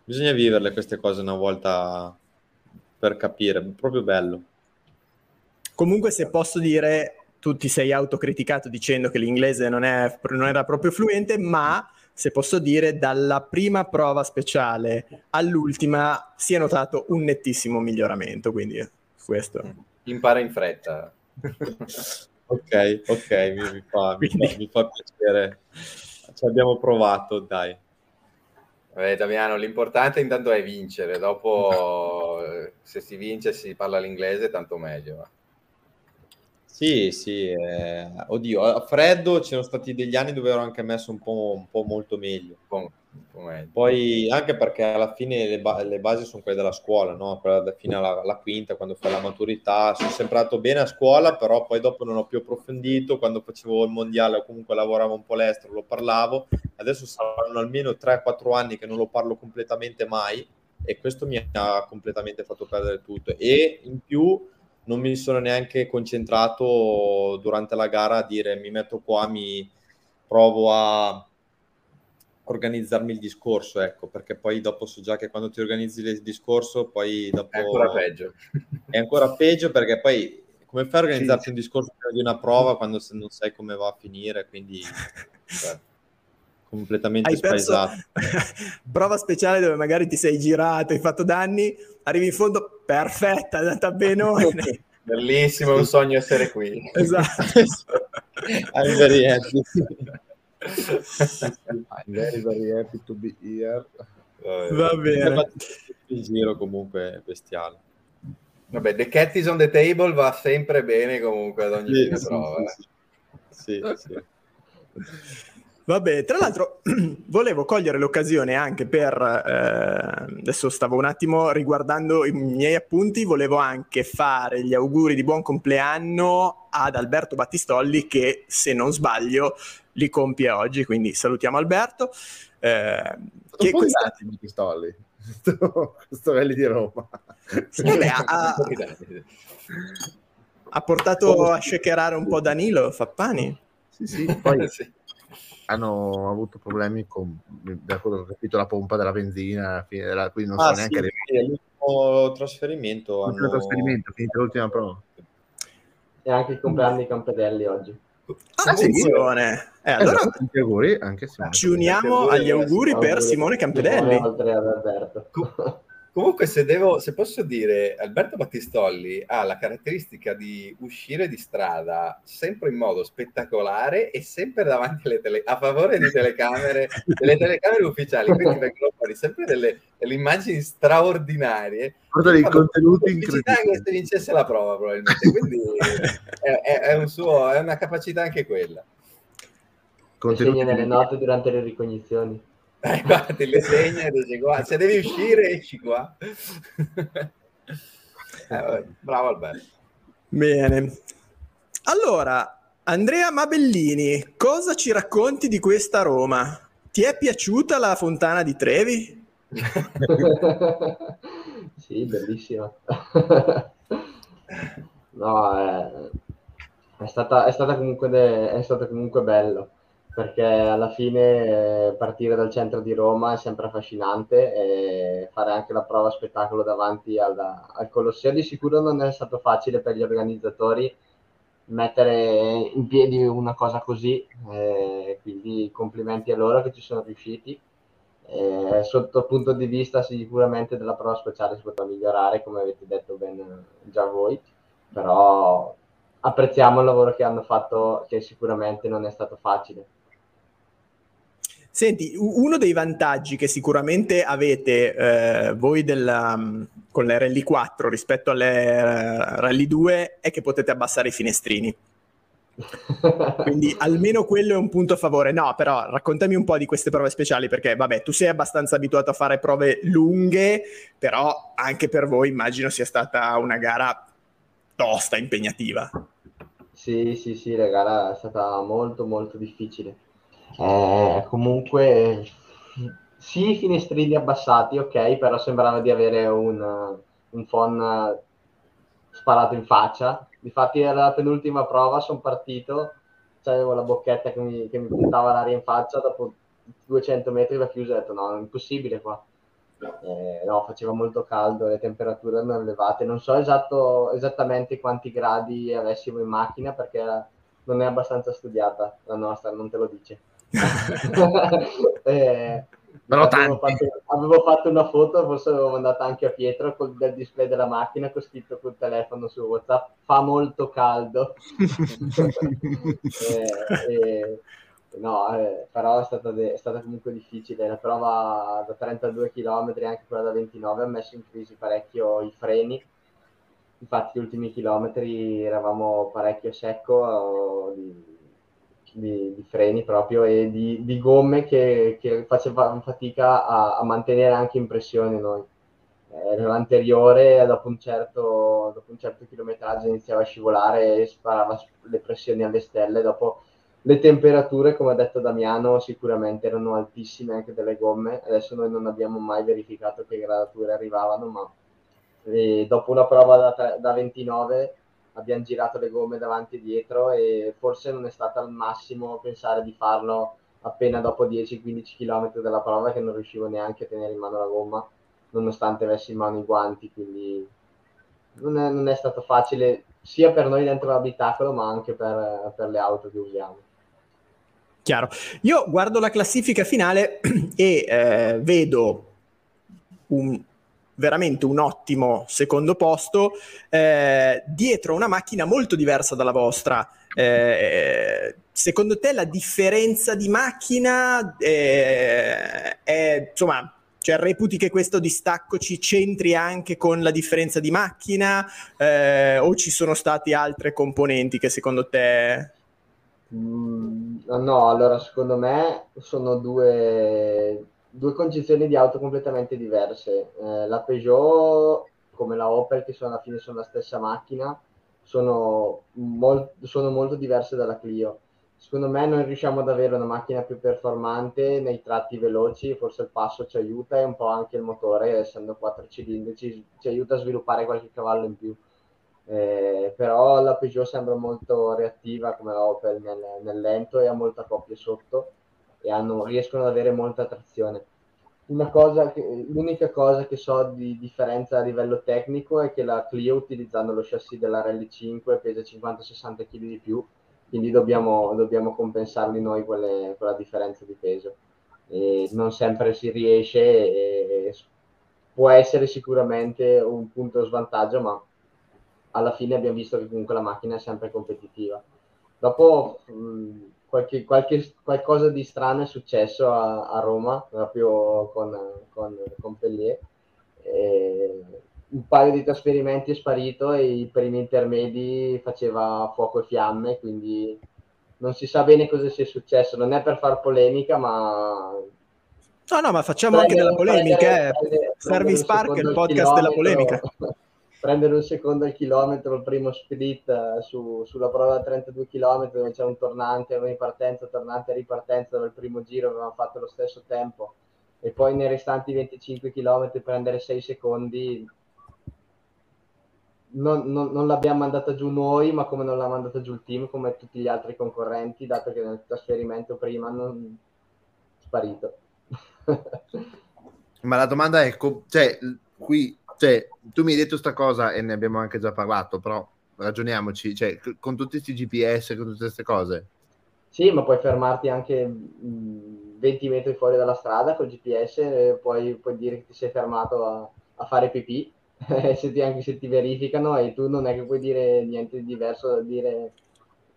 bisogna viverle queste cose una volta per capire, proprio bello. Comunque, se posso dire, tu ti sei autocriticato dicendo che l'inglese non, è, non era proprio fluente, ma se posso dire, dalla prima prova speciale all'ultima si è notato un nettissimo miglioramento. Quindi questo. Impara in fretta. ok, ok, mi, mi, fa, quindi... mi, fa, mi fa piacere. Ci abbiamo provato, dai. Vabbè, Damiano, l'importante intanto è vincere, dopo se si vince si parla l'inglese, tanto meglio. Sì, sì, eh, oddio, a freddo c'erano stati degli anni dove ero anche messo un po', un po molto meglio. Un Poi anche perché alla fine le, ba- le, basi sono quelle della scuola, no? Quella fino alla, alla, quinta, quando fai la maturità, sono sempre andato bene a scuola, però poi dopo non ho più approfondito, quando facevo il mondiale o comunque lavoravo un po' all'estero lo parlavo, adesso saranno almeno 3-4 anni che non lo parlo completamente mai e questo mi ha completamente fatto perdere tutto. E in più non mi sono neanche concentrato durante la gara a dire mi metto qua, mi provo a organizzarmi il discorso, ecco, perché poi dopo so già che quando ti organizzi il discorso, poi dopo... È ancora peggio. È ancora peggio perché poi come fai a organizzarti sì. un discorso di una prova quando non sai come va a finire, quindi... completamente hai spaesato. Prova speciale dove magari ti sei girato, hai fatto danni, arrivi in fondo, perfetta, è andata benone. Bellissimo, è un sogno essere qui. Esatto. I'm very very, very happy to be here. Va bene. Il giro comunque bestiale. Vabbè, The Cat is on the table va sempre bene comunque ad ogni sì, sì, prova. Sì, eh. sì. sì. Vabbè, tra l'altro volevo cogliere l'occasione anche per, eh, adesso stavo un attimo riguardando i miei appunti, volevo anche fare gli auguri di buon compleanno ad Alberto Battistolli che se non sbaglio li compie oggi, quindi salutiamo Alberto. Eh, che questa... Battistolli, Storelli di Roma. Sì, beh, ha, ha, portato a shakerare un po' Danilo Fappani. Sì, sì, poi... sì hanno avuto problemi con, da quello che ho capito, la pompa della benzina, della, quindi non ah, so neanche... Sì, l'ultimo trasferimento. L'ultimo hanno... trasferimento, finita l'ultima prova. E anche il compleanno di Campedelli oggi. Ah, sì? Eh, allora tanti auguri anche Simone. Ci uniamo agli auguri per Simone Campedelli. Oltre ad Alberto. Comunque, se, devo, se posso dire, Alberto Battistolli ha la caratteristica di uscire di strada sempre in modo spettacolare e sempre davanti alle tele, a favore di telecamere, delle telecamere ufficiali. Quindi vengono fuori sempre delle, delle immagini straordinarie. Porta dei contenuti incredibili. che se vincesse la prova, probabilmente. Quindi è, è, è, un suo, è una capacità anche quella. Contenuti segna nelle note durante le ricognizioni. Eh, guarda, le segna e dice, guarda, se devi uscire, esci qua. eh, bravo Alberto. Bene. Allora, Andrea Mabellini, cosa ci racconti di questa Roma? Ti è piaciuta la fontana di Trevi? sì, bellissima. no, è, è, stata, è, stata comunque de, è stato comunque bello perché alla fine eh, partire dal centro di Roma è sempre affascinante e fare anche la prova spettacolo davanti alla, al Colosseo di sicuro non è stato facile per gli organizzatori mettere in piedi una cosa così, eh, quindi complimenti a loro che ci sono riusciti. Eh, sotto il punto di vista sicuramente della prova speciale si potrà migliorare, come avete detto ben già voi, però apprezziamo il lavoro che hanno fatto, che sicuramente non è stato facile. Senti, uno dei vantaggi che sicuramente avete eh, voi della, mm, con le Rally 4 rispetto alle uh, Rally 2 è che potete abbassare i finestrini. Quindi almeno quello è un punto a favore. No, però raccontami un po' di queste prove speciali perché, vabbè, tu sei abbastanza abituato a fare prove lunghe, però anche per voi immagino sia stata una gara tosta, impegnativa. Sì, sì, sì, la gara è stata molto, molto difficile. Eh, comunque, sì, finestrini abbassati, ok, però sembrava di avere un, un phon sparato in faccia. Difatti la penultima prova, sono partito, avevo la bocchetta che mi, che mi puntava l'aria in faccia, dopo 200 metri l'ho chiusa e ho detto no, è impossibile qua. Eh, no, faceva molto caldo, le temperature erano elevate, non so esatto, esattamente quanti gradi avessimo in macchina perché non è abbastanza studiata la nostra, non te lo dice. eh, avevo fatto, avevo, fatto, una foto, forse l'avevo mandata anche a Pietro con il display della macchina con scritto col telefono su WhatsApp, fa molto caldo. eh, eh, no, però è stata, de- è stata, comunque difficile. La prova da 32 km, anche quella da 29, ha messo in crisi parecchio i freni. Infatti, gli ultimi chilometri eravamo parecchio secco di, di, di freni proprio e di, di gomme che, che facevano fatica a, a, mantenere anche in pressione noi. Eh, l'anteriore, dopo un, certo, dopo un certo chilometraggio, iniziava a scivolare e sparava le pressioni alle stelle. Dopo le temperature, come ha detto Damiano, sicuramente erano altissime anche delle gomme. Adesso noi non abbiamo mai verificato che gradature arrivavano, ma dopo una prova da, da 29 abbiamo girato le gomme davanti e dietro e forse non è stato al massimo pensare di farlo appena dopo 10-15 km della prova che non riuscivo neanche a tenere in mano la gomma nonostante avessi in mano i guanti quindi non è, non è stato facile sia per noi dentro l'abitacolo ma anche per, per le auto che usiamo Chiaro. Io guardo la classifica finale e eh, vedo un, veramente un ottimo secondo posto eh, dietro una macchina molto diversa dalla vostra. Eh, secondo te la differenza di macchina eh, è, insomma, cioè reputi che questo distacco ci c'entri anche con la differenza di macchina eh, o ci sono stati altre componenti che secondo te Mm, no, allora secondo me sono due, due concezioni di auto completamente diverse. Eh, la Peugeot, come la Opel, che sono alla fine sono la stessa macchina, sono, mol- sono molto diverse dalla Clio. Secondo me noi riusciamo ad avere una macchina più performante nei tratti veloci, forse il passo ci aiuta e un po' anche il motore, essendo quattro cilindri, ci, ci aiuta a sviluppare qualche cavallo in più eh, però la Peugeot sembra molto reattiva come la Opel nel, nel lento e ha molta coppia sotto e hanno, riescono ad avere molta trazione. Cosa che, l'unica cosa che so di differenza a livello tecnico è che la Clio utilizzando lo chassis della Rally 5 pesa 50-60 kg di più, quindi dobbiamo, dobbiamo compensarli noi quelle, quella differenza di peso. E non sempre si riesce e, e può essere sicuramente un punto svantaggio, ma alla fine abbiamo visto che comunque la macchina è sempre competitiva. Dopo mh, qualche, qualche, qualcosa di strano è successo a, a Roma, proprio con, con, con Pellier. E un paio di trasferimenti è sparito e i primi intermedi faceva fuoco e fiamme, quindi non si sa bene cosa sia successo. Non è per far polemica, ma No, no, ma facciamo prendere, anche della polemica. Prendere, eh. prendere, Service Park è il podcast della polemica. Prendere un secondo al chilometro il primo split eh, su, sulla prova da 32 km dove c'è un tornante, una ripartenza, tornante e ripartenza il primo giro avevamo fatto lo stesso tempo. E poi nei restanti 25 km prendere 6 secondi non, non, non, l'abbiamo mandata giù noi ma come non l'ha mandata giù il team come tutti gli altri concorrenti dato che nel trasferimento prima non sparito. Ma la domanda è cioè qui cioè, tu mi hai detto questa cosa e ne abbiamo anche già parlato, però ragioniamoci, cioè, con tutti questi GPS, con tutte queste cose. Sì, ma puoi fermarti anche 20 metri fuori dalla strada col GPS puoi, puoi dire che ti sei fermato a, a fare pipì se ti, anche se ti verificano e tu non è che puoi dire niente di diverso da dire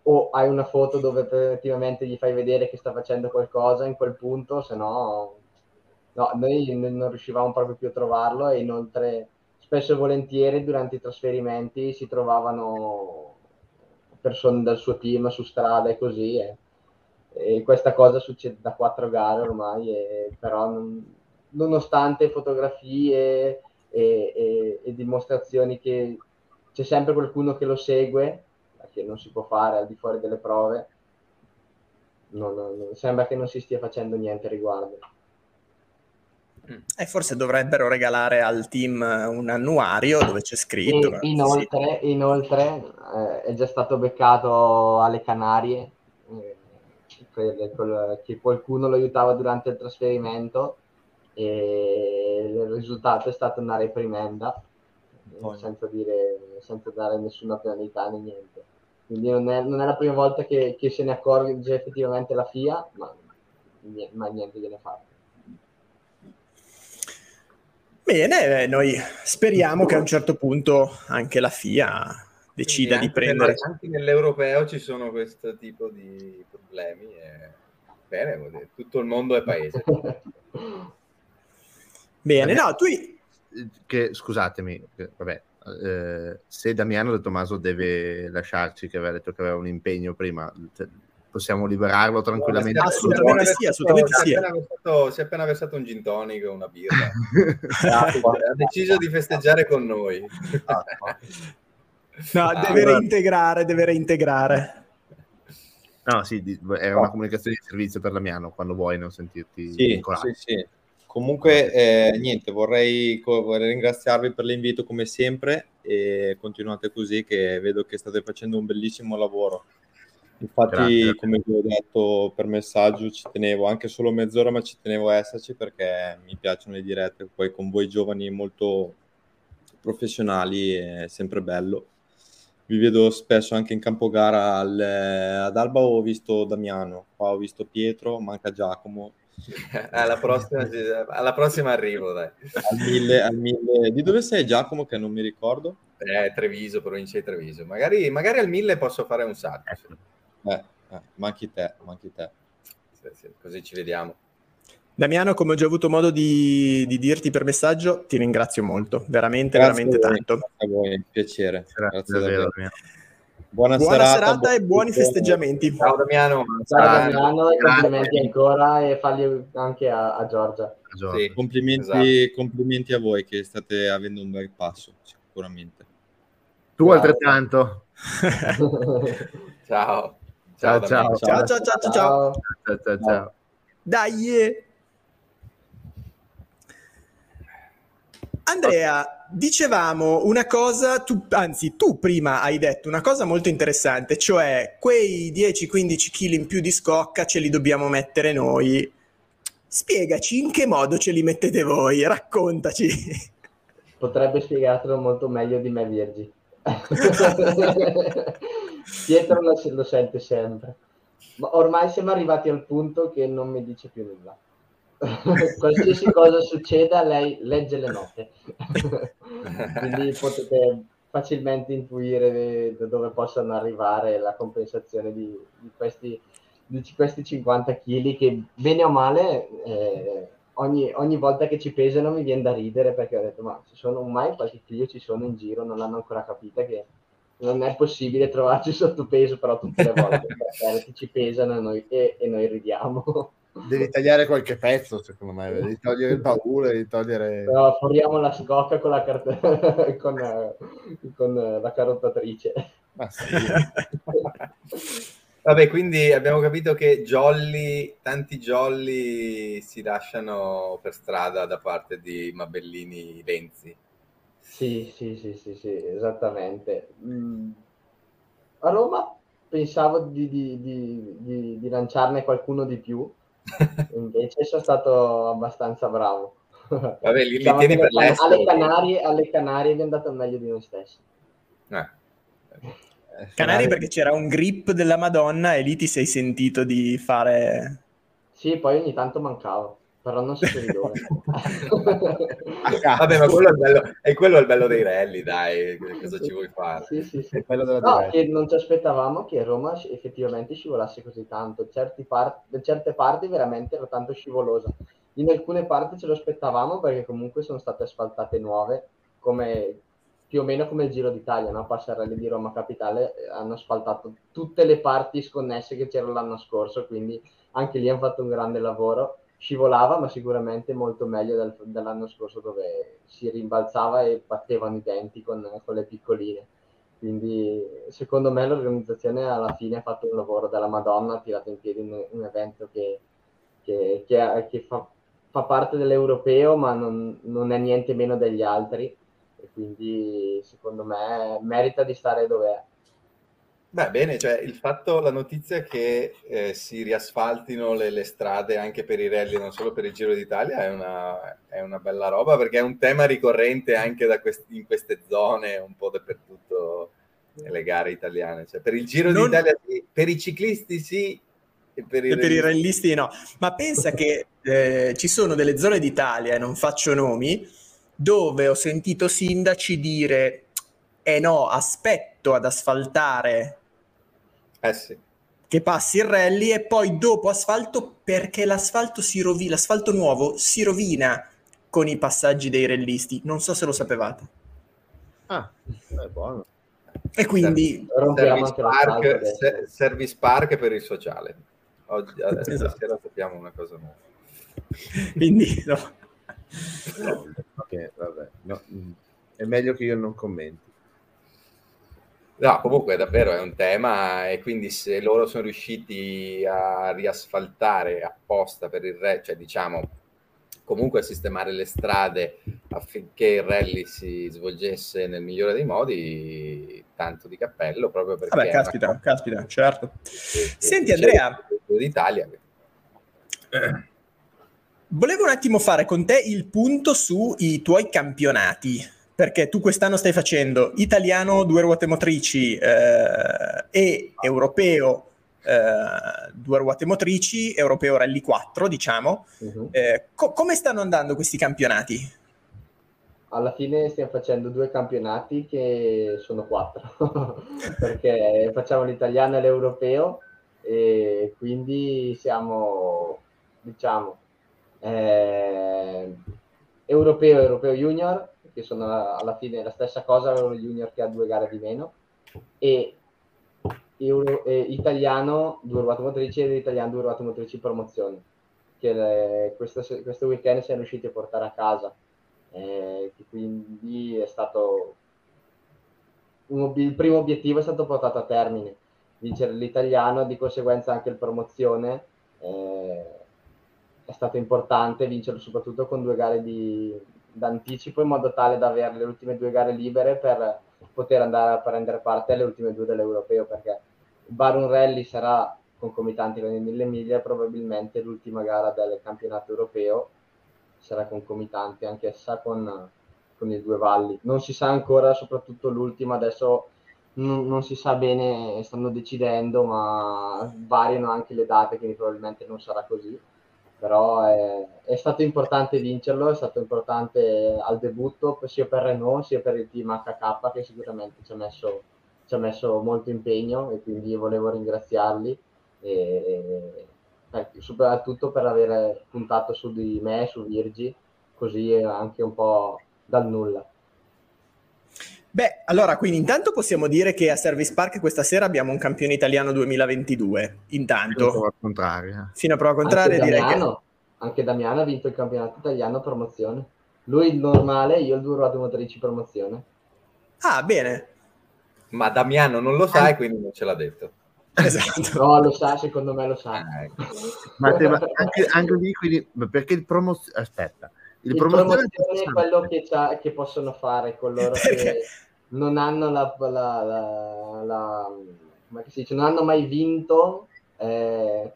o hai una foto dove effettivamente gli fai vedere che sta facendo qualcosa in quel punto, se no, no noi non riuscivamo proprio più a trovarlo e inoltre spesso e volentieri durante i trasferimenti si trovavano persone del suo team su strada e così e, e questa cosa succede da quattro gare ormai e, però non, nonostante fotografie e, e, dimostrazioni che c'è sempre qualcuno che lo segue che non si può fare al di fuori delle prove, non, non, sembra che non si stia facendo niente riguardo. E forse dovrebbero regalare al team un annuario dove c'è scritto. E, inoltre, sì. inoltre eh, è già stato beccato alle Canarie, eh, che qualcuno lo aiutava durante il trasferimento e il risultato è stato una reprimenda oh. senza, dire, senza dare nessuna penalità né niente. Quindi non è, non è la prima volta che, che, se ne accorge effettivamente la FIA, ma, ma niente viene fatto. Bene, noi speriamo che a un certo punto anche la FIA decida di prendere. Anche nell'europeo ci sono questo tipo di problemi. E... Bene, tutto il mondo è paese. Bene, no, tu... Che, scusatemi, vabbè, eh, se Damiano De Tommaso deve lasciarci, che aveva detto che aveva un impegno prima, possiamo liberarlo tranquillamente. Assolutamente sì, assolutamente sì. Si è, appena versato, si è appena versato un gin tonic o una birra. ha deciso di festeggiare con noi. no, ah, deve reintegrare, deve reintegrare. No, sì, era una comunicazione di servizio per Damiano, quando vuoi non sentirti sì, sì, sì. Comunque, eh, niente, vorrei, vorrei, ringraziarvi per l'invito come sempre e continuate così che vedo che state facendo un bellissimo lavoro. Infatti, grazie. come vi ho detto per messaggio, ci tenevo anche solo mezz'ora, ma ci tenevo a esserci perché mi piacciono le dirette, poi con voi giovani molto professionali è sempre bello. Vi vedo spesso anche in campo gara al, ad Alba ho visto Damiano, qua ho visto Pietro, manca Giacomo, alla, prossima, alla prossima arrivo, dai. Al mille, al mille. Di dove sei Giacomo che non mi ricordo? Eh, Treviso, provincia di Treviso. Magari, magari al mille posso fare un salto. Eh, eh, manchi te, manchi te. Sì, sì, così ci vediamo. Damiano, come ho già avuto modo di, di dirti per messaggio, ti ringrazio molto, veramente, grazie veramente tanto. Grazie a voi, piacere. Grazie, grazie davvero. Buona, Buona serata, serata e buoni festeggiamenti. Ciao Damiano. Ciao Damiano e complimenti ancora e falli anche a, a Giorgia. Sì, complimenti, esatto. complimenti, a voi che state avendo un bel passo, sicuramente. Tu Grazie. altrettanto. ciao. Ciao ciao. Ciao ciao ciao ciao ciao. Ciao ciao ciao. Dai. Andrea, dicevamo una cosa, tu, anzi tu prima hai detto una cosa molto interessante, cioè quei 10-15 kg in più di scocca ce li dobbiamo mettere noi. Spiegaci in che modo ce li mettete voi, raccontaci. Potrebbe spiegartelo molto meglio di me Virgi. Pietro lo, lo sente sempre. Ma ormai siamo arrivati al punto che non mi dice più nulla. qualsiasi cosa succeda, lei legge le note. Quindi potete facilmente intuire da dove possono arrivare la compensazione di, di, questi, di questi, 50 kg che bene o male eh, ogni, ogni, volta che ci pesano mi viene da ridere perché ho detto ma ci sono mai qualche figlio ci sono in giro non l'hanno ancora capita che non è possibile trovarci sotto peso però tutte le volte perché ci pesano e noi, e, e noi ridiamo Devi tagliare qualche pezzo, secondo me, devi togliere il baule, devi togliere... No, foriamo la scocca con la, cart- con, con la carottatrice. Ma sì. Vabbè, quindi abbiamo capito che jolly, tanti jolly si lasciano per strada da parte di Mabellini Lenzi. Sì, sì, sì, sì, sì esattamente. Mm. A Roma pensavo di, di, di, di, lanciarne qualcuno di più, Invece sono stato abbastanza bravo. Vabbè, li, diciamo li tieni per l'estero. Alle Canarie, alle Canarie è andato meglio di noi stessi. Eh. Canari perché c'era un grip della Madonna e lì ti sei sentito di fare... Sì, poi ogni tanto mancavo. però non so di dove. Vabbè, ma quello è, bello, è quello è il bello dei rally, dai, cosa ci vuoi fare? Sì, sì, sì. No, che non ci aspettavamo che Roma effettivamente scivolasse così tanto, Certi par- certe parti veramente era tanto scivolosa. In alcune parti ce lo aspettavamo perché comunque sono state asfaltate nuove, come più o meno come il Giro d'Italia, no? Passerelli di Roma Capitale eh, hanno asfaltato tutte le parti sconnesse che c'erano l'anno scorso, quindi anche lì hanno fatto un grande lavoro. Scivolava, ma sicuramente molto meglio del, dell'anno scorso dove si rimbalzava e battevano i denti con, con le piccoline. Quindi secondo me l'organizzazione alla fine ha fatto un lavoro della Madonna, ha tirato in piedi un, un evento che, che, che, che fa, fa, parte dell'europeo, ma non, non è niente meno degli altri e quindi secondo me merita di stare dove è. Beh, bene, cioè il fatto, la notizia che eh, si riasfaltino le, le, strade anche per i rally, non solo per il Giro d'Italia, è una, è una bella roba perché è un tema ricorrente anche questi, in queste zone, un po' dappertutto nelle gare italiane. Cioè, per il Giro non... d'Italia sì, per i ciclisti sì, e per i, e per i rallisti no. Ma pensa che eh, ci sono delle zone d'Italia, e non faccio nomi, dove ho sentito sindaci dire eh no, aspetto ad asfaltare eh sì. che passi il rally e poi dopo asfalto perché l'asfalto si rovina, l'asfalto nuovo si rovina con i passaggi dei rallisti. Non so se lo sapevate. Ah, è buono. E quindi service park, se, service park, per il sociale. Oggi adesso esatto. stasera sappiamo una cosa nuova. quindi no. Okay, vabbè, no, è meglio che io non commenti. No, comunque davvero è un tema e quindi se loro sono riusciti a riasfaltare apposta per il re, cioè diciamo comunque a sistemare le strade affinché il rally si svolgesse nel migliore dei modi, tanto di cappello proprio perché... Vabbè, caspita, una... caspita, certo. Che, Senti Andrea... D'Italia. Eh. Volevo un attimo fare con te il punto sui tuoi campionati, perché tu quest'anno stai facendo italiano, due ruote motrici eh, e europeo, eh, due ruote motrici, europeo rally 4, diciamo. Uh-huh. Eh, co- come stanno andando questi campionati? Alla fine stiamo facendo due campionati che sono quattro, perché facciamo l'italiano e l'europeo e quindi siamo, diciamo, eh, europeo e europeo junior, che sono alla fine la stessa cosa, Euro junior che ha due gare di meno, e Euro, eh, italiano, due ruote motrici ed italiano, due ruote motrici promozione, che le, questo, questo, weekend siamo riusciti a portare a casa, eh, quindi è stato un, il primo obiettivo è stato portato a termine, vincere l'italiano, di conseguenza anche il promozione. Eh, è stato importante vincerlo soprattutto con due gare di, d'anticipo in modo tale da avere le ultime due gare libere per poter andare a prendere parte alle ultime due dell'europeo perché il Baron Rally sarà concomitante con il Mille Miglia probabilmente l'ultima gara del campionato europeo sarà concomitante anch'essa con, con i due valli. Non si sa ancora soprattutto l'ultima adesso non, non, si sa bene stanno decidendo ma variano anche le date quindi probabilmente non sarà così però è, è, stato importante vincerlo, è stato importante al debutto sia per Renault sia per il team HK che sicuramente ci ha messo, ci ha messo molto impegno e quindi volevo ringraziarli e, e, soprattutto per aver puntato su di me, su Virgi, così anche un po' dal nulla. Beh, allora, quindi intanto possiamo dire che a Service Park questa sera abbiamo un campione italiano 2022. Intanto. Fino a prova contraria. Fino a prova contraria anche direi Damiano, che... Anche Damiano ha vinto il campionato italiano promozione. Lui il normale, io il due ruote motrici promozione. Ah, bene. Ma Damiano non lo sa e quindi non ce l'ha detto. Esatto. No, lo sa, secondo me lo sa. Ah, ecco. ma, te, ma anche, anche lì, quindi, perché il promozione... Aspetta il, il promozione, è quello che, che, possono fare coloro che non hanno la, la, la, la come si dice, non hanno mai vinto eh,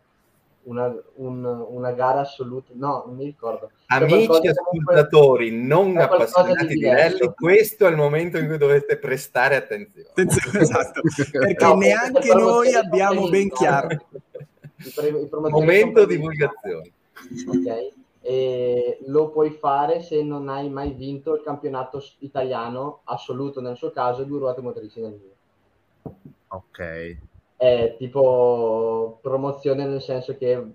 una, un, una, gara assoluta. No, non mi ricordo. Amici ascoltatori non appassionati di, di rally, questo è il momento in cui dovete prestare attenzione. attenzione esatto, perché no, neanche noi abbiamo ben chiaro. Il, pre- il Momento divulgazione. Ok e lo puoi fare se non hai mai vinto il campionato italiano assoluto nel suo caso e due ruote motrici nel mio. Ok. È tipo promozione nel senso che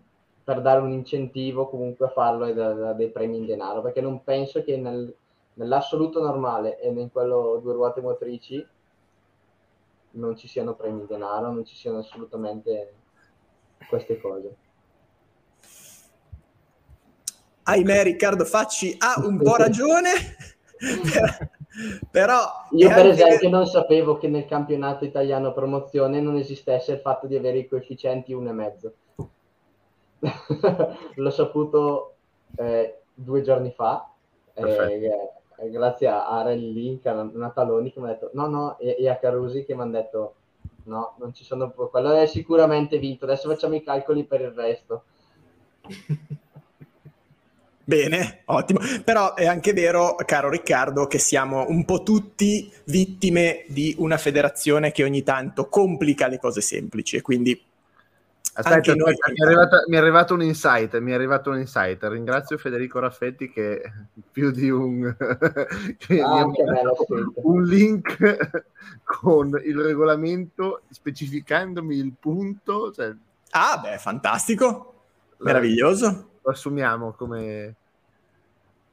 per dare un incentivo comunque a farlo e da, da dei premi in denaro, perché non penso che nel, nell'assoluto normale e in quello due ruote motrici non ci siano premi in denaro, non ci siano assolutamente queste cose ahimè Riccardo Facci ha un po' ragione, però... Io per anche... esempio non sapevo che nel campionato italiano promozione non esistesse il fatto di avere i coefficienti 1,5. L'ho saputo eh, due giorni fa, eh, eh, grazie a Arel Link, a Nataloni che mi ha detto no no, e, e a Carusi che mi hanno detto no, non ci sono... Quello è sicuramente vinto, adesso facciamo i calcoli per il resto. Bene, ottimo. Però è anche vero, caro Riccardo, che siamo un po' tutti vittime di una federazione che ogni tanto complica le cose semplici e quindi Aspetta, noi... mi, è arrivato, mi, è arrivato, un insight, mi è arrivato un insight. Ringrazio Federico Raffetti che più di un, ah, un link con il regolamento specificandomi il punto. Cioè... Ah, beh, fantastico, meraviglioso lo assumiamo come,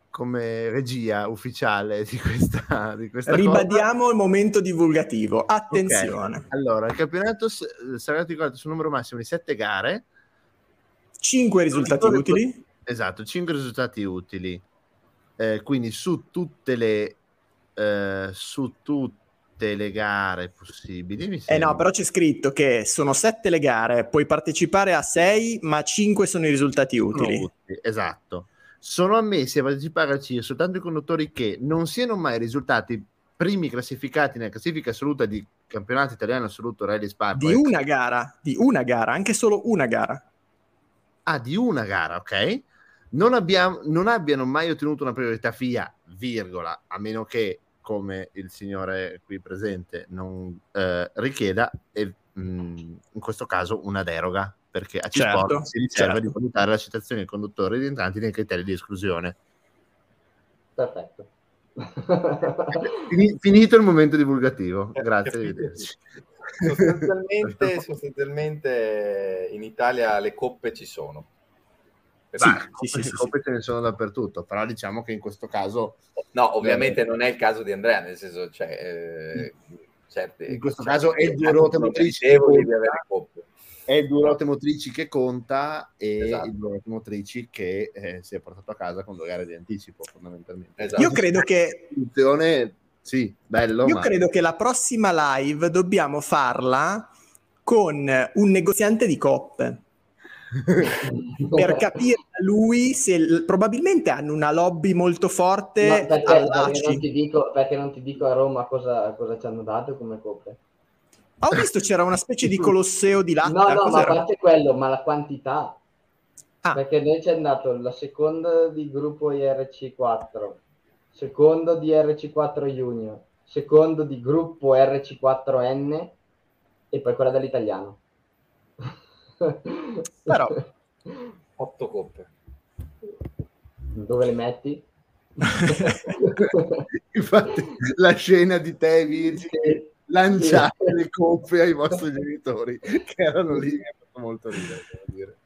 come regia ufficiale di questa, di questa Ribadiamo cosa. il momento divulgativo. Attenzione. Okay. Allora, il campionato sarà articolato sul numero massimo di sette gare. Cinque risultati utili. Esatto, cinque risultati utili. Eh, quindi su tutte le eh, su tutte tutte le gare possibili. Eh no, però c'è scritto che sono sette le gare, puoi partecipare a sei, ma cinque sono i risultati utili. No, esatto. Sono ammessi a partecipare al CIR soltanto i conduttori che non siano mai risultati primi classificati nella classifica assoluta di campionato italiano assoluto Rally Spark. Di una gara, di una gara, anche solo una gara. Ah, di una gara, ok. Non, abbiamo, non abbiano mai ottenuto una priorità FIA, virgola, a meno che come il signore qui presente non eh, richieda, e mh, mm, in questo caso una deroga, perché a C-Sport certo, si riserva certo. di valutare la citazione dei conduttori rientranti nei criteri di esclusione. Perfetto. Finito il momento divulgativo, eh, grazie, arrivederci. Sostanzialmente, sostanzialmente in Italia le coppe ci sono sì, sì, sì, sì, coppe ce ne sono dappertutto, però diciamo che in questo caso... No, ovviamente eh, non è il caso di Andrea, nel senso, cioè, eh, certe, in questo caso è due ruote motrici che conta, è due ruote motrici che conta e esatto. due ruote motrici che eh, si è portato a casa con due gare di anticipo, fondamentalmente. Esatto. Io credo che... Sì, bello. Io ma... credo che la prossima live dobbiamo farla con un negoziante di coppe per capire da lui se probabilmente hanno una lobby molto forte no, perché, perché, non ti dico, perché non ti dico a Roma cosa, cosa ci hanno dato come coppe ho visto c'era una specie di colosseo di latte no no ma a parte quello ma la quantità. Ah. perché noi ci è andato la seconda di gruppo IRC4 secondo di RC4 Junior secondo di gruppo RC4N e poi quella dell'italiano però otto coppe dove le metti? infatti la scena di te Virgil lanciare sì. le coppe ai vostri genitori che erano lì mi ha fatto molto ridere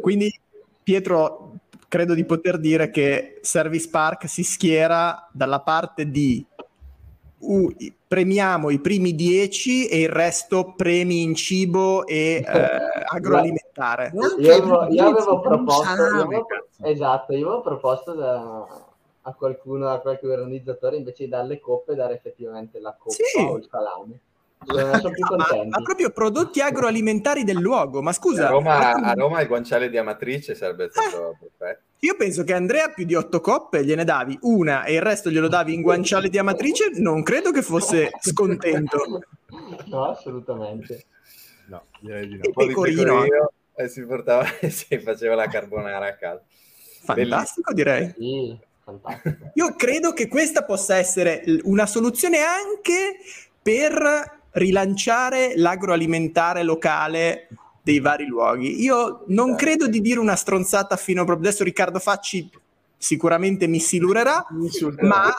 quindi Pietro credo di poter dire che Service Park si schiera dalla parte di uh, premiamo i primi dieci e il resto premi in cibo e eh, agroalimentare. Io avevo, io avevo proposto, io avevo, esatto, io avevo proposto da, a qualcuno, a qualche organizzatore, invece di dare le coppe, dare effettivamente la coppa sì. o il salame. Sono, sono. Ma, ma, proprio prodotti agroalimentari del luogo. Ma scusa, a Roma, a Roma il guanciale di Amatrice sarebbe stato eh. perfetto. Io penso che Andrea più di otto coppe gliene davi una e il resto glielo davi in guanciale di Amatrice. Non credo che fosse scontento. No, assolutamente. No, direi di no. E pecorino. E si portava e si faceva la carbonara a casa. Fantastico, direi. Sì, fantastico. Io credo che questa possa essere una soluzione anche per rilanciare l'agroalimentare locale dei vari luoghi. Io non credo di dire una stronzata fino a proprio adesso. Riccardo Facci sicuramente mi silurerà, ma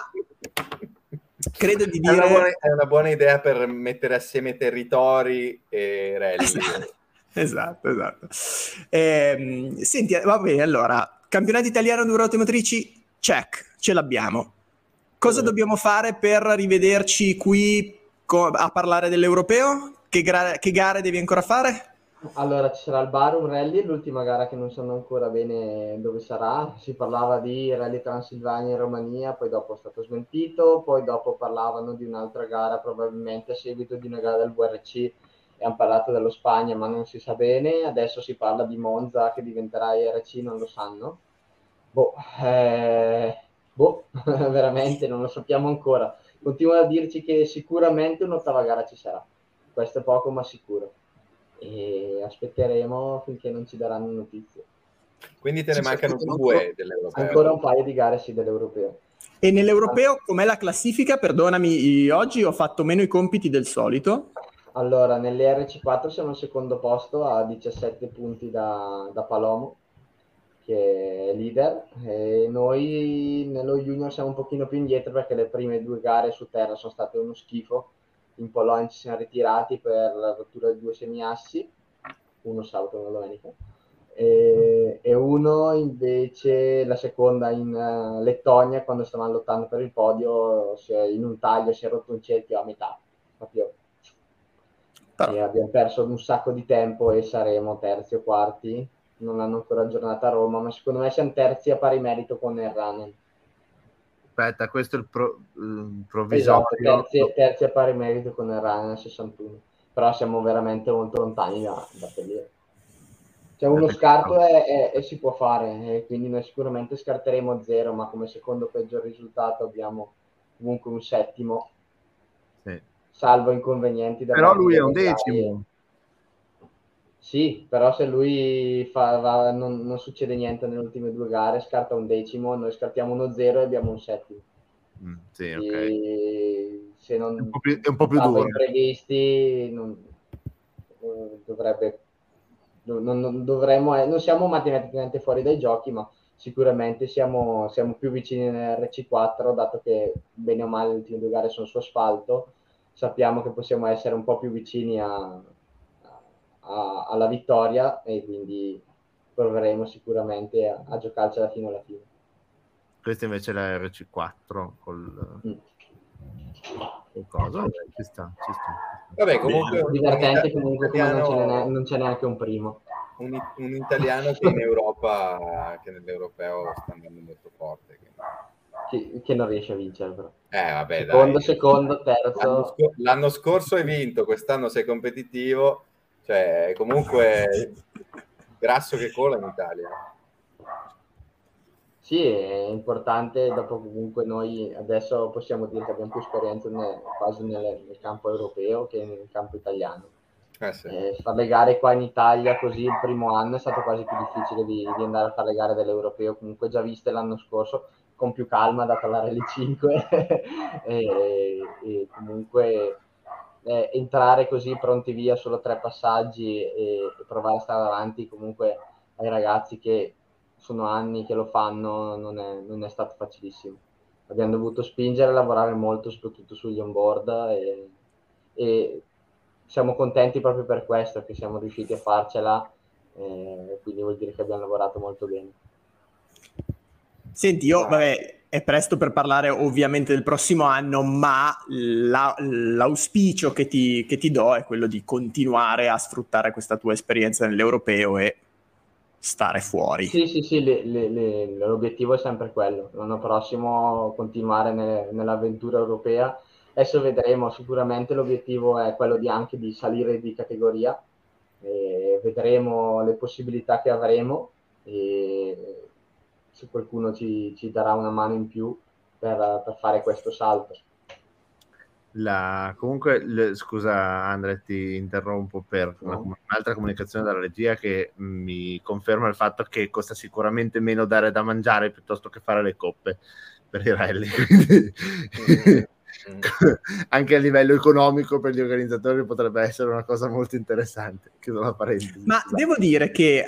credo di dire... È una, buona, è una, buona, idea per mettere assieme territori e rally. Esatto, esatto. Eh, senti, va bene, allora, campionato italiano di ruote motrici, check, ce l'abbiamo. Cosa eh. dobbiamo fare per rivederci qui co- a parlare dell'europeo? Che, gra- che gare devi ancora fare? Allora, ci sarà il Barum Rally, l'ultima gara che non sanno ancora bene dove sarà. Si parlava di Rally Transilvania in Romania, poi dopo è stato smentito, poi dopo parlavano di un'altra gara, probabilmente a seguito di una gara del VRC, e hanno parlato dello Spagna, ma non si sa bene. Adesso si parla di Monza che diventerà IRC, non lo sanno. Boh, eh, boh veramente non lo sappiamo ancora. Continuano a dirci che sicuramente un'ottava gara ci sarà. Questo è poco, ma sicuro e aspetteremo finché non ci daranno notizie. Quindi te ne mancano due dell'europeo. Ancora un paio di gare sì dell'europeo. E nell'europeo com'è la classifica? Perdonami, oggi ho fatto meno i compiti del solito. Allora, nell'RC4 siamo al secondo posto a 17 punti da, da Palomo, che è leader, e noi nello junior siamo un pochino più indietro perché le prime due gare su terra sono state uno schifo in Polonia ci siamo ritirati per la rottura di due semiassi, uno sabato e una domenica, e, e, uno invece la seconda in uh, Lettonia quando stavamo lottando per il podio in un taglio si è rotto un cerchio a metà, proprio. E abbiamo perso un sacco di tempo e saremo terzi o quarti. Non hanno ancora aggiornato a Roma, ma secondo me siamo terzi a pari merito con il Ranen aspetta, questo è il pro, um, provvisorio. Esatto, terzi, terzi a pari merito con il Ryan 61, però siamo veramente molto lontani da, da Pellier. Cioè uno scarto è, si può fare, e quindi noi sicuramente scarteremo zero, ma come secondo peggior risultato abbiamo comunque un settimo, sì. salvo inconvenienti. Però lui è un decimo. Sì, però se lui fa, va, non, non, succede niente nelle ultime due gare, scarta un decimo, noi scartiamo uno zero e abbiamo un settimo. Mm, sì, okay. se non è un po' più, è un po più duro. previsti, non, dovrebbe, non, non, dovremmo, non siamo matematicamente fuori dai giochi, ma sicuramente siamo, siamo più vicini nell'RC4, dato che bene o male le ultime due gare sono su asfalto, sappiamo che possiamo essere un po' più vicini a a, alla vittoria e quindi proveremo sicuramente a, a giocarcela fino alla fine. Questa invece è la RC4 col... Mm. Cosa? Ci sta, ci sta. Vabbè, comunque divertente comunque italiano... non, ce n'è, non c'è neanche un primo. Un, un, italiano che in Europa, che nell'europeo sta andando molto forte. Che, che non riesce a vincere però. Eh, vabbè, secondo, dai. secondo, terzo. L'anno, sc- l'anno scorso hai vinto, quest'anno sei competitivo cioè, comunque grasso che cola in Italia. Sì, è importante, dopo comunque noi adesso possiamo dire che abbiamo più esperienza nel, quasi nel, nel campo europeo che nel campo italiano. Eh sì. eh, fare le gare qua in Italia così il primo anno è stato quasi più difficile di, di andare a fare le gare dell'europeo, comunque già viste l'anno scorso con più calma da parlare le 5 e, e comunque eh, entrare così pronti via solo tre passaggi e, e, provare a stare avanti comunque ai ragazzi che sono anni che lo fanno non è, non è stato facilissimo. Abbiamo dovuto spingere e lavorare molto, soprattutto sugli on-board e, e siamo contenti proprio per questo, che siamo riusciti a farcela, eh, quindi vuol dire che abbiamo lavorato molto bene. Senti, io, vabbè, è presto per parlare ovviamente del prossimo anno, ma la, l'auspicio che ti, che ti, do è quello di continuare a sfruttare questa tua esperienza nell'europeo e stare fuori. Sì, sì, sì, le, le, le, l'obiettivo è sempre quello. L'anno prossimo continuare nelle, nell'avventura europea. Adesso vedremo, sicuramente l'obiettivo è quello di anche di salire di categoria. vedremo le possibilità che avremo. E se qualcuno ci, ci darà una mano in più per, per fare questo salto. La, comunque, le, scusa Andrea, ti interrompo per no. una, un'altra comunicazione dalla regia che mi conferma il fatto che costa sicuramente meno dare da mangiare piuttosto che fare le coppe per i rally. Quindi, mm. anche a livello economico per gli organizzatori potrebbe essere una cosa molto interessante. Chiudo la parentesi. Ma devo dire che,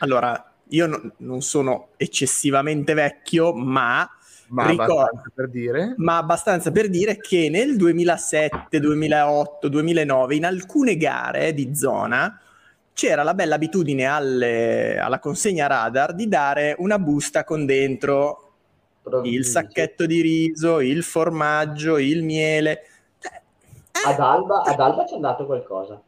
allora, io no, non sono eccessivamente vecchio, ma... Ma ricordo, abbastanza per dire. Ma abbastanza per dire che nel 2007, 2008, 2009, in alcune gare di zona, c'era la bella abitudine alle, alla consegna radar di dare una busta con dentro il sacchetto di riso, il formaggio, il miele. Eh, ad, Alba, ad Alba ci è andato qualcosa.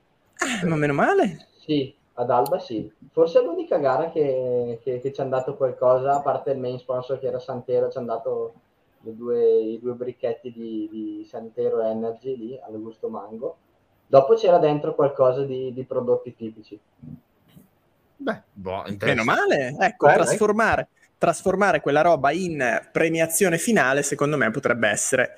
Eh, ma meno male. Sì, ad Alba sì. Forse è l'unica gara che, che, che ci è andato qualcosa, a parte il main sponsor che era Santero, ci è andato due, i due bricchetti di, di Santero Energy lì, al gusto mango. Dopo c'era dentro qualcosa di, di prodotti tipici. Beh, boh, meno male. Ecco, Beh, trasformare, trasformare, quella roba in premiazione finale, secondo me, potrebbe essere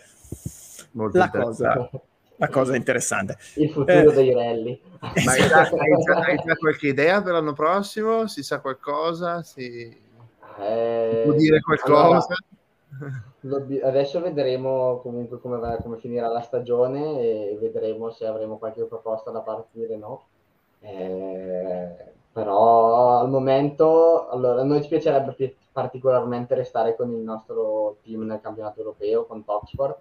la cosa, la cosa, interessante. Il futuro eh, dei rally. Ma hai già, hai, già, hai già, qualche idea per l'anno prossimo? Si sa qualcosa? Si... Eh, può dire qualcosa? Allora, adesso vedremo comunque come, va, come, finirà la stagione e vedremo se avremo qualche proposta da partire o no. Eh, però al momento allora, a noi ci piacerebbe particolarmente restare con il nostro team nel campionato europeo, con Topsport,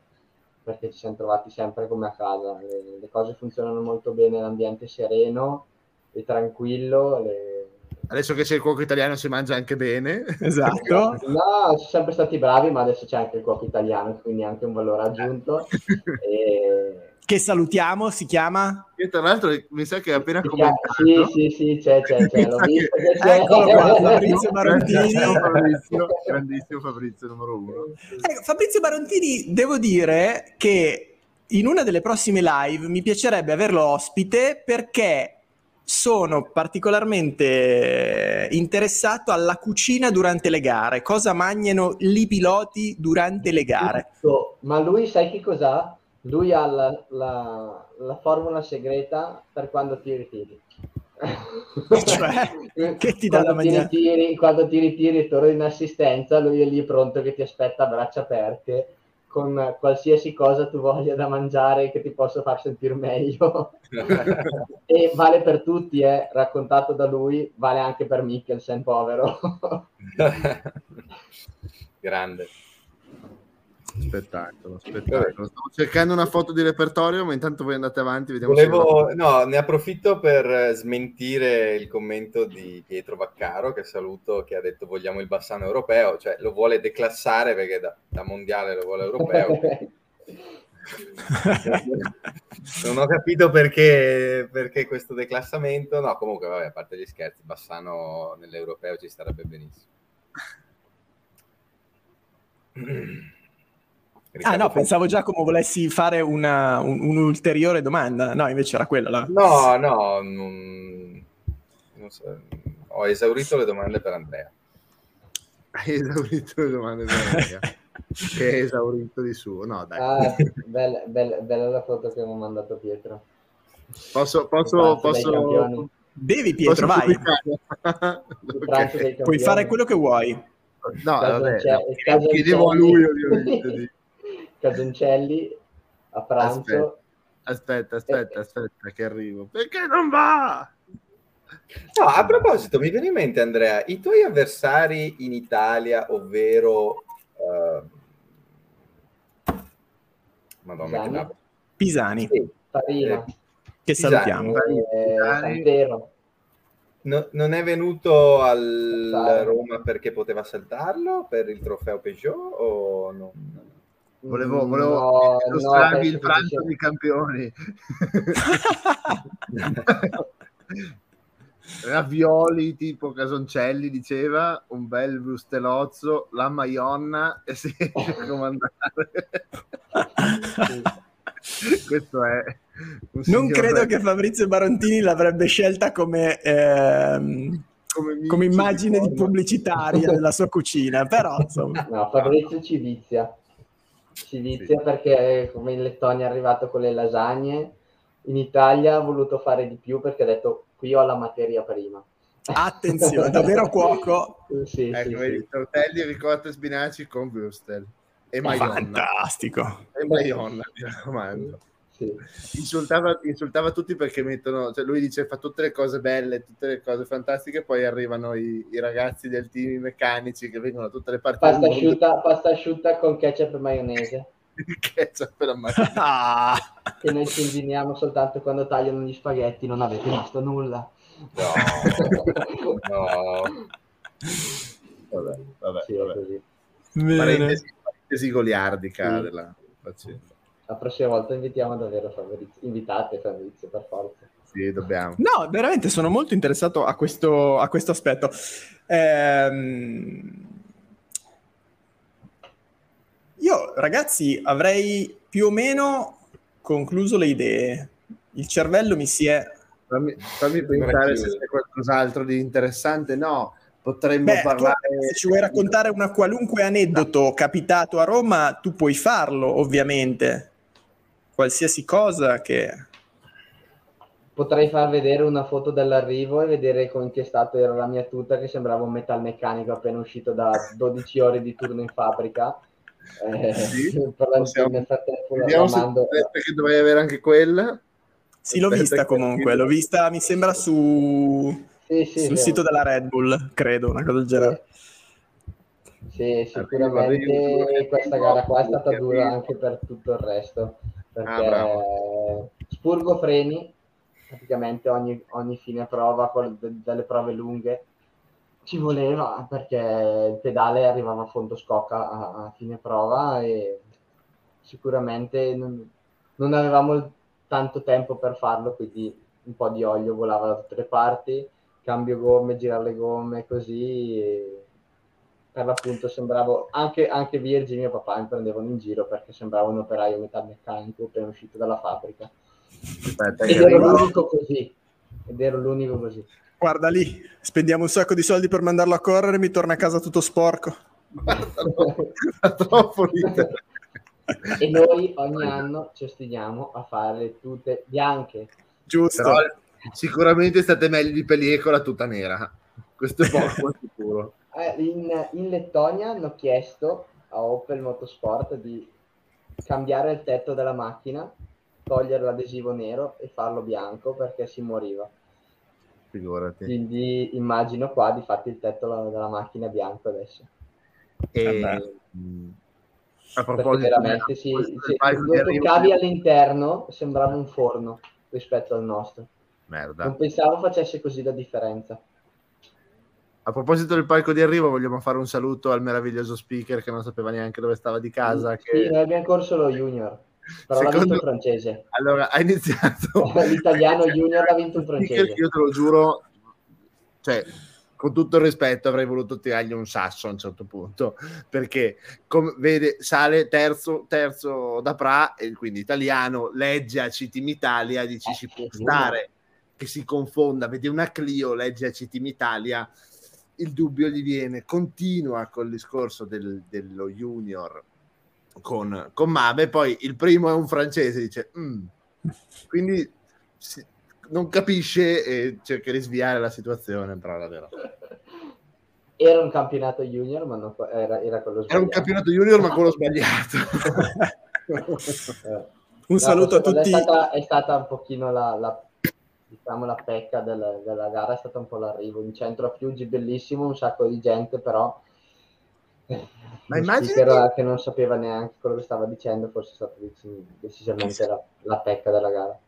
perché ci siamo trovati sempre come a casa. Le, le cose funzionano molto bene, l'ambiente è sereno e tranquillo. Le, Adesso che c'è il cuoco italiano si mangia anche bene. Esatto. no, sono sempre stati bravi, ma adesso c'è anche il cuoco italiano, quindi anche un valore aggiunto. e... Che salutiamo, si chiama? Io tra l'altro mi sa che è appena si commentato. Sì, sì, sì, c'è, c'è, c'è. L'ho visto che c'è. Eccolo qua, Fabrizio Barontini. Fabrizio, grandissimo Fabrizio, numero uno. Ecco, Fabrizio Barontini, devo dire che in una delle prossime live mi piacerebbe averlo ospite perché sono particolarmente interessato alla cucina durante le gare, cosa mangiano i piloti durante le gare. Ma lui sai che cos'ha? Lui ha la, la, la formula segreta per quando ti ritiri. cioè, che ti dà da mangiare? Ti ritiri, quando ti ritiri e torni in assistenza, lui è lì pronto che ti aspetta a braccia aperte con qualsiasi cosa tu voglia da mangiare che ti possa far sentire meglio. e vale per tutti, eh, raccontato da lui, vale anche per Mikkelsen, povero. Grande. Spettacolo, spettacolo. Stavo cercando una foto di repertorio, ma intanto voi andate avanti. Vediamo Volevo, no, ne approfitto per smentire il commento di Pietro Vaccaro, che saluto, che ha detto vogliamo il Bassano europeo, cioè lo vuole declassare perché da, da mondiale lo vuole europeo. non ho capito perché, perché, questo declassamento. No, comunque, vabbè, a parte gli scherzi, Bassano nell'europeo ci starebbe benissimo. Ah no, pensavo già come volessi fare una, un, un'ulteriore domanda. No, invece era quella là. No, no, non, non so. ho esaurito le domande per Andrea. Hai esaurito le domande per Andrea. che è esaurito di suo. No, dai. Ah, bella, bella, bella la foto che mi ha mandato Pietro. Posso, posso, posso... Devi Pietro, posso vai. okay. Puoi fare quello che vuoi. No, vabbè, no. chiedevo a lui ovviamente. Casoncelli a pranzo. Aspetta, aspetta, aspetta, che arrivo. Perché non va? No, a proposito, mi viene in mente, Andrea, i tuoi avversari in Italia, ovvero... Uh... Madonna, Pisani. Che Pisani. Sì, Farina. Eh, che Pisani. salutiamo. Eh, no, non è venuto al Roma perché poteva saltarlo per il trofeo Peugeot o no? Volevo, volevo no, no, il pranzo dei campioni. Ravioli tipo Casoncelli diceva, un bel brustelozzo, la maionna e si riesce a comandare. Questo è. Non credo re. che Fabrizio Barontini l'avrebbe scelta come, ehm, come, come immagine di pubblicitaria della sua cucina, però insomma. No, Fabrizio ci vizia si inizia sì. perché come in Lettonia è arrivato con le lasagne, in Italia ha voluto fare di più perché ha detto qui ho la materia prima. Attenzione, davvero cuoco. sì, ecco, sì, sì. tortelli, ricotta e spinaci con Würstel. E Maionna. Fantastico. E Maionna, mi raccomando. Sì. Insultava, insultava tutti perché mettono, cioè lui dice fa tutte le cose belle, tutte le cose fantastiche, poi arrivano i, i ragazzi del team i meccanici che vengono da tutte le parti Pasta asciutta, pasta asciutta con ketchup e maionese. Il ketchup e la maionese. Ah, Che noi ci indigniamo soltanto quando tagliano gli spaghetti, non avete visto nulla. No, no. Vabbè, vabbè, Sì, è vabbè. Parentesi, parentesi goliardica Sì. della pazienza. La prossima volta invitiamo davvero Fabrizio. Invitate Fabrizio, per forza. Sì, dobbiamo. No, veramente sono molto interessato a questo, a questo aspetto. Ehm, Io, ragazzi, avrei più o meno concluso le idee. Il cervello mi si è... Fammi, fammi pensare se c'è qualcos'altro di interessante. No, potremmo Beh, tu, parlare. se ci vuoi raccontare una qualunque aneddoto capitato a Roma, tu puoi farlo, ovviamente. Qualsiasi cosa che... Potrei far vedere una foto dell'arrivo e vedere con che stato era la mia tuta, che sembrava un metalmeccanico appena uscito da 12 ore di turno in fabbrica. Eh, Sì, possiamo- nel frattempo la Vediamo se mando- perché dovrei avere anche quella. Sì, l'ho Aspetta vista che- comunque, l'ho vista, mi sembra, su... Sì, sì, sul sito della Red Bull, credo, una cosa del genere. Sì, sicuramente questa gara qua è stata dura anche per tutto il resto, perché Ah, spurgo freni praticamente ogni, ogni fine prova con de- delle prove lunghe. Ci voleva perché il pedale arrivava a fondo scocca a, a fine prova e sicuramente non, non avevamo tanto tempo per farlo, quindi un po' di olio volava da tutte le parti, cambio gomme, girare le gomme così e per l'appunto sembravo anche, anche Virgin e mio papà mi prendevano in giro perché sembrava un operaio metalmeccanico appena uscito dalla fabbrica Aspetta, ed ero arrivo. l'unico così ed ero l'unico così Guarda lì, spendiamo un sacco di soldi per mandarlo a correre, mi torna a casa tutto sporco. Troppo ridere. e noi ogni anno ci ostiniamo a fare le tute bianche Giusto. Però sicuramente state meglio di Pellier con la tuta nera. Questo è poco sicuro. Eh, in, in Lettonia hanno chiesto a Opel Motorsport di cambiare il tetto della macchina, togliere l'adesivo nero e farlo bianco perché si moriva. Figurati. Quindi immagino qua di fatti il tetto la- della macchina è bianco adesso. E, Vabbè. mh, a Perché proposito, veramente sì, palco lo toccavi all'interno sembrava un forno rispetto al nostro. Merda. Non pensavo facesse così la differenza. A proposito del palco di arrivo, vogliamo fare un saluto al meraviglioso speaker che non sapeva neanche dove stava di casa. Sì, Che... noi abbiamo corso lo junior, però l'ha Secondo- vinto il francese. Allora, ha iniziato. L'italiano junior l'ha vinto il francese. io te lo giuro, cioè, con tutto il rispetto, avrei voluto tirargli un sasso a un certo punto perché come vede, sale terzo, terzo da Pra, e quindi italiano, legge a Citim Italia, dici Eh, ci può figura. stare che si confonda, vede una Clio, legge a Citim Italia, il dubbio gli viene, continua col discorso del- dello junior con, con Mabe, poi il primo è un francese, dice "Mm". quindi si- non capisce e cerca di sviare la situazione, però davvero. Era un campionato junior, ma non- era, era quello Era un sbagliato. campionato junior, ma quello sbagliato. Eh. Un No, saluto a tutti. È stata, è stata un pochino la, la- diciamo, la pecca del- della gara, è stata un po' l'arrivo. In centro a Fiuggi, bellissimo, un sacco di gente, però... Ma immagini- speaker che non sapeva neanche quello che stava dicendo, forse è stata dec- decisamente la, la pecca della gara.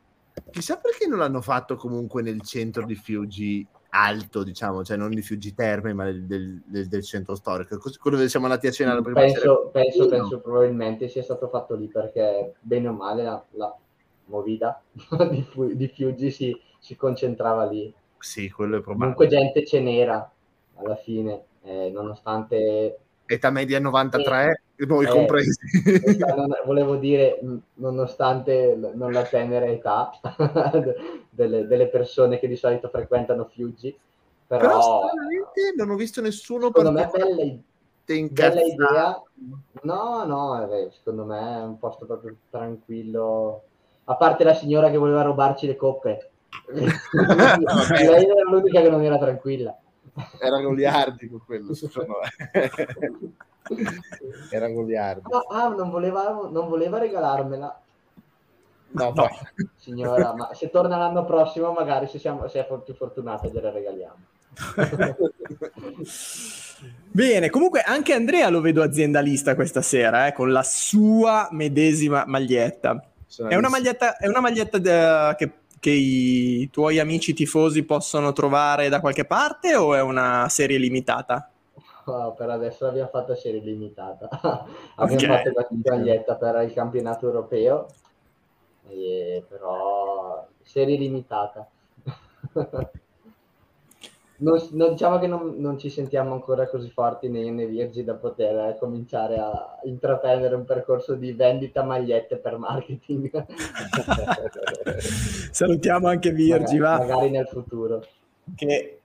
Chissà perché non l'hanno fatto comunque nel centro di Fiuggi alto, diciamo, cioè non di Fiuggi Terme, ma del, del- del- centro storico. Quello dove siamo andati a cena la prima sera. Penso, penso, penso probabilmente sia stato fatto lì perché bene o male la, la movida di, Fu- di Fiuggi si, si concentrava lì. Sì, quello è probabile. Comunque gente ce n'era alla fine, eh, nonostante Età media 93, noi Eh, compresi. non- volevo dire, mh, nonostante non la tenera età delle, delle persone che di solito frequentano Fiuggi, però, Però stranamente non ho visto nessuno secondo me bella, bella idea. No, no, eh, secondo me è un posto proprio tranquillo. A parte la signora che voleva rubarci le coppe. Lei era l'unica che non era tranquilla. Era goliardico quello, secondo me. Era goliardico. Ah, ah, non, voleva, non voleva regalarmela. No, No. Signora, ma se torna l'anno prossimo, magari se, siamo, se è più fortunata gliela regaliamo. Bene, comunque anche Andrea lo vedo aziendalista questa sera, eh, con la sua medesima maglietta. Sono È una maglietta, è una maglietta de- che, che i tuoi amici tifosi possono trovare da qualche parte o è una serie limitata? Oh, per adesso l'abbiamo fatta serie limitata. abbiamo Ok. fatto la maglietta per il campionato europeo, e però serie limitata. Non, non- diciamo che non, non ci sentiamo ancora così forti né Virgi da poter eh, cominciare a intraprendere un percorso di vendita magliette per marketing. Salutiamo anche Virgi, magari, va, magari nel futuro. che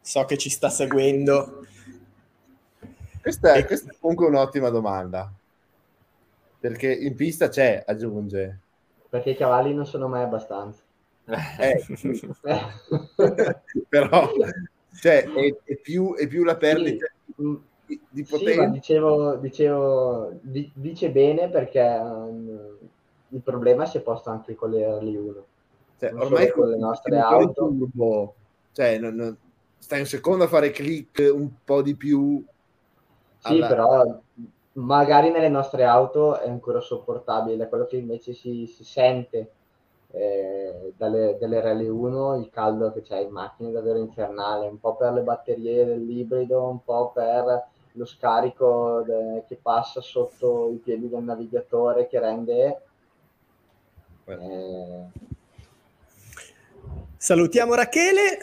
so che ci sta seguendo. Questa, è, questa è comunque un'ottima domanda. Perché in pista c'è, aggiunge. Perché i cavalli non sono mai abbastanza. Eh, Eh. però cioè, è, è più, è più la perdita Mm, di, di Sì, potenza. dicevo, dicevo di- dice bene perché um, il problema si è posto anche con le early 1. Cioè, ormai con le nostre auto. turbo, cioè, non- non- stai un secondo a fare click un po' di più. Sì, alla- però magari nelle nostre auto è ancora sopportabile, quello che invece si, si sente eh, dalle, delle Rally 1, il caldo che c'è in macchina è davvero infernale, un po' per le batterie dell'ibrido, un po' per lo scarico de- che passa sotto i piedi del navigatore che rende... eh, Salutiamo Rachele.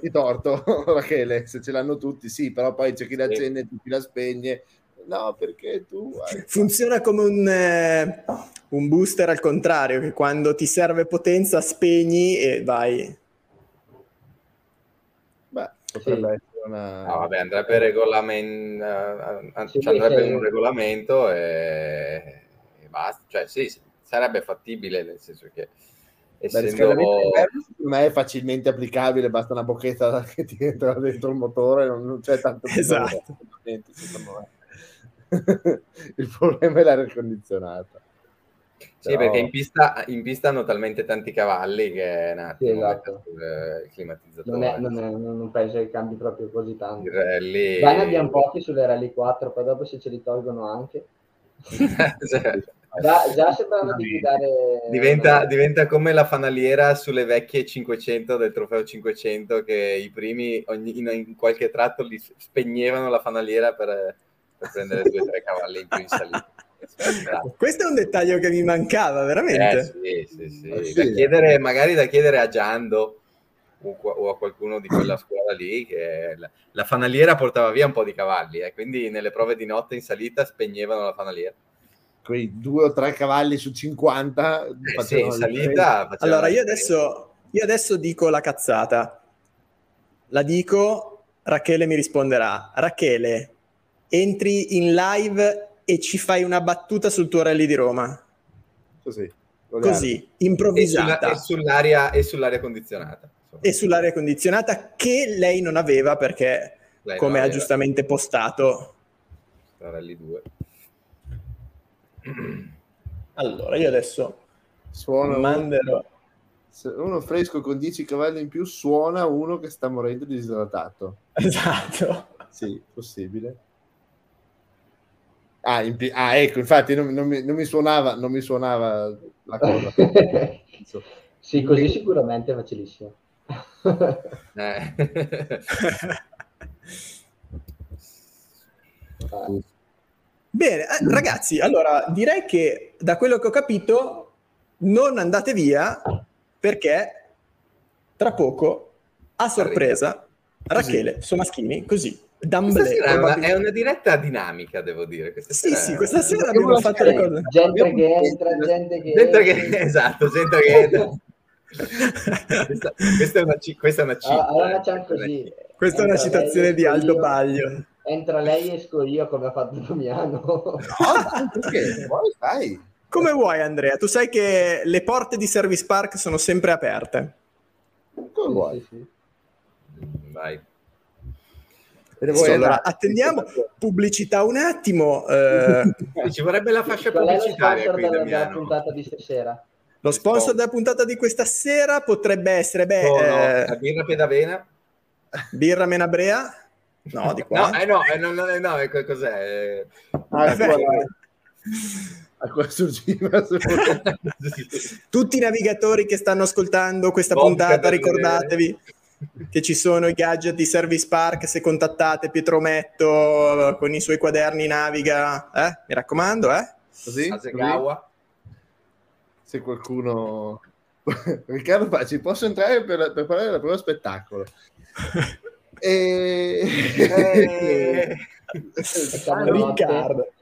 Ti torto, Rachele, se ce l'hanno tutti, sì, però poi c'è chi la Sì. accende, chi la spegne. No, perché tu... hai- Funziona come un, eh, un booster al contrario, che quando ti serve potenza spegni e vai. Beh, potrebbe Sì. essere una... No, vabbè, andrà per regolamento, eh, Sì, cioè andrebbe sì. in un regolamento e, e basta. Cioè, sì, sarebbe fattibile, nel senso che essendo... me è facilmente applicabile, basta una bocchetta che ti entra dentro il motore, non, non c'è tanto bisogno Esatto. me. il problema è l'aria condizionata. Sì, Però- perché in pista, in pista hanno talmente tanti cavalli che è un attimo Sì, esatto. il- il climatizzatore. non, è, non, è- non- penso che cambi proprio così tanto. Rally... Già ne abbiamo pochi sulle Rally 4, poi dopo se ce li tolgono anche. Cioè, Già, già sembrano di guidare... diventa, diventa come la fanaliera sulle vecchie 500 del trofeo 500 che i primi ogni- in, in qualche tratto li spegnevano la fanaliera per, per prendere due o tre cavalli in più in salita. Questo è un dettaglio che mi mancava, Eh, veramente. sì, sì, sì. Eh, sì. Da chiedere, magari da chiedere a Giando o, a qualcuno di quella scuola lì che la, la fanaliera portava via un po' di cavalli e quindi nelle prove di notte in salita spegnevano la fanaliera. Quei due o tre cavalli su 50 Eh, sì, in salita Allora, io adesso, io adesso dico la cazzata. La dico, Rachele mi risponderà. Rachele, entri in live e ci fai una battuta sul tuo rally di Roma. Così, Così, e, sulla- improvvisata. e sull'aria, e sull'aria condizionata. insomma. E sull'aria condizionata che lei non aveva perché, Lei come non ha aveva giustamente postato. sta Rally 2. Allora, io adesso Suona uno, manderò. se uno fresco con 10 cavalli in più suona uno che sta morendo disidratato. Esatto. Sì, possibile. Ah, in ah, ecco, infatti non, non mi, non mi suonava, non mi suonava la cosa. sì, così sicuramente è facilissimo. Eh. Bene, eh, ragazzi, allora direi che da quello che ho capito non andate via perché tra poco, a sorpresa, Rachele Somaschini, così. Sera è una, probabilmente- è una diretta dinamica, devo dire. Questa Sì, sera sì, questa sera Abbiamo abbiamo fatto le cose. gente che entra, gente che... Gente che, esatto, gente che entra. questa, questa è una, questa è una cheat, allora facciamo Questa è una così. cheat. Questa è una Entra citazione lei, di Aldo io. Baglio. Entra lei e esco io come ha fatto Damiano. No, perché? Stai. Come vuoi Andrea? Tu sai che le porte di Service Park sono sempre aperte. Come vuoi? Sì, sì. Vai. Allora, attendiamo pubblicità un attimo. Eh... Ci vorrebbe la fascia Qual pubblicitaria sponsor qui, della, della puntata di stasera? Lo sponsor della puntata di questa sera potrebbe essere beh, Oh, no, eh, la birra pedavena? Birra Menabrea? No, di qua. No, eh no, eh, no, no, eh, no, eh, co- cos'è? Eh, Ah, Vabbè. qua- a qua sorgiva Tutti i navigatori che stanno ascoltando questa Vodka puntata, da ricordatevi che ci sono i gadget di Service Park. Se contattate Pietro Metto eh, con i suoi quaderni naviga, eh? mi raccomando, eh? così, se qualcuno Riccardo ci posso entrare per, per parlare del primo spettacolo e... Eh. Riccardo.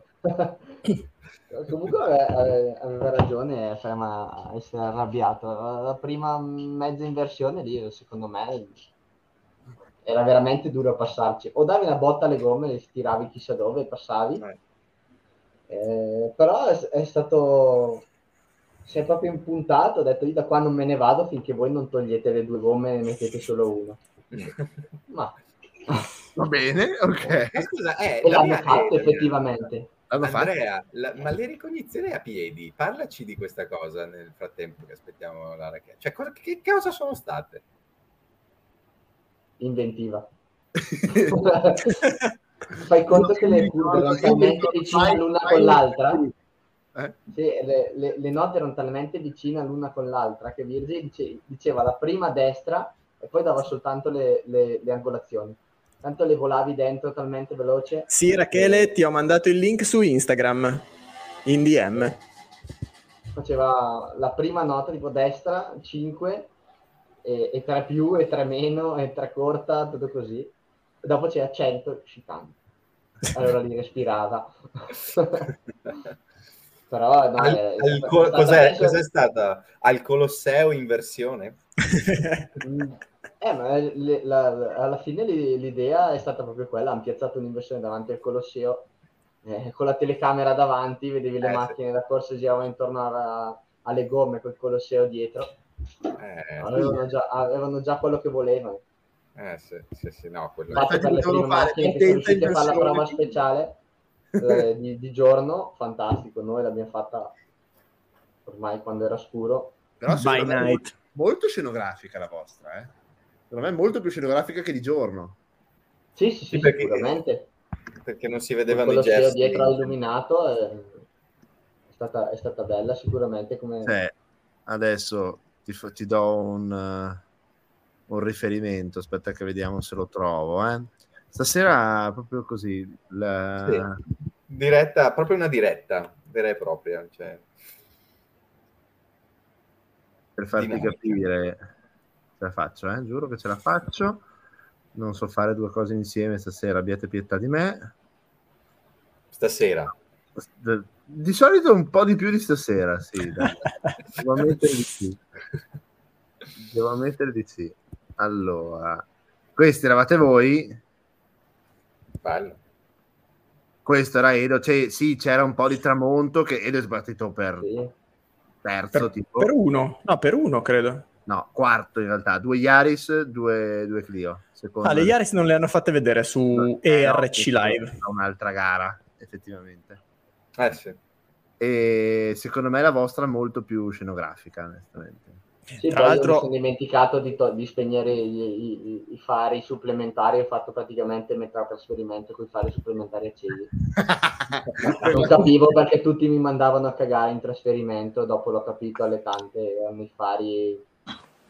Comunque ave- aveva ragione Ferma a essere arrabbiato. La prima mezza inversione lì, secondo me, era veramente duro passarci. O davi una botta alle gomme, le tiravi chissà dove e passavi. Eh. Eh, però è, è stato... Si è proprio impuntato, ho detto io da qua non me ne vado finché voi non togliete le due gomme e ne mettete solo una. Ma va bene ok Ma scusa, eh, e l'hanno fatto eh, effettivamente. L'hanno fatto? Andrea, la- ma le ricognizioni a piedi, parlaci di questa cosa nel frattempo che aspettiamo la racket. Cioè, cosa- che cosa sono state? inventiva. Fai conto che le curve erano talmente vicine l'una con l'altra. Eh? Sì, le, le- le note erano talmente vicine l'una con l'altra che Virgi dice- diceva la prima a destra e poi dava soltanto le, le- le angolazioni. Tanto le volavi dentro talmente veloce. Sì, Rachele, ti ho mandato il link su Instagram in DM. Faceva la prima nota tipo destra 5 e, e 3 più e 3 meno e 3 corta, tutto così. E dopo c'era 100 scitando. Allora li respirava. Però no, Al- è- al è stata cos'è, messo- cos'è stata? Al Colosseo in versione? Eh, ma le- la- alla fine li- l'idea è stata proprio quella, hanno piazzato un'inversione davanti al Colosseo, eh, con la telecamera davanti, vedevi le Eh, sì. macchine da corsa giravano intorno alla- alle gomme col Colosseo dietro, Eh, avevano già, avevano già quello che volevano. eh, sì, sì, sì, no, quello... Infatti per le devono prime fare macchine che sono riuscite a fare la prova speciale eh, di, di giorno, fantastico, noi l'abbiamo fatta ormai quando era scuro. Però By night. molto scenografica la vostra eh? Secondo me è molto più scenografica che di giorno Sì, sì, sì, Sì, perché- sicuramente. Perché non si vedevano i gesti. dietro illuminato è, è stata, è stata bella sicuramente come... Cioè, adesso ti, fa- ti do un, eh, un riferimento aspetta che vediamo se lo trovo eh. stasera proprio così la- Diretta, proprio una diretta, vera e propria. Cioè, per farti Dinamica. capire ce la faccio eh? giuro che ce la faccio non so fare due cose insieme stasera abbiate pietà di me stasera. Di solito un po' di più di stasera, sì. Devo ammettere di sì. Devo ammettere di sì. Allora, questi eravate voi, Bello. questo era Edo, cioè, sì, c'era un po' di tramonto che Edo è partito per Sì. terzo, Per, tipo, per uno, no, per uno credo. No, quarto in realtà, due Yaris, due, due Clio. Secondo Ah, le Yaris non le hanno fatte vedere su Eh, no, ERC Live. da Un'altra gara, effettivamente. Eh sì. E secondo me la vostra è molto più scenografica, onestamente. Sì, Tra l'altro- mi sono dimenticato di, to- di spegnere i, i- i- i fari supplementari, ho fatto praticamente metà trasferimento con i fari supplementari accesi. Non capivo perché tutti mi mandavano a cagare in trasferimento, dopo l'ho capito alle tante, erano i fari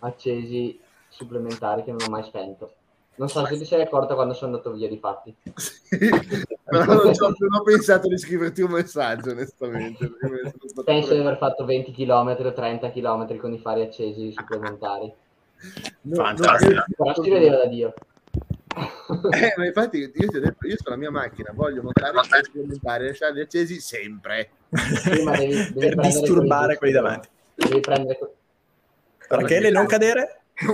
accesi supplementari che non ho mai spento. Non so se ti sei accorto quando sono andato via di fatti. Sì, però non, ci ho, non ho pensato di scriverti un messaggio, onestamente. sono Penso di aver fatto 20 km o 30 km con i fari accesi supplementari. No, Fantastico. no, Però si vedeva da Dio. Eh, ma infatti io ti ho detto, io sulla mia macchina voglio montare i fari supplementari e lasciarli accesi sempre. Sì, ma devi, devi per disturbare quelli quelli davanti. Devi prendere Rachele, non cadere?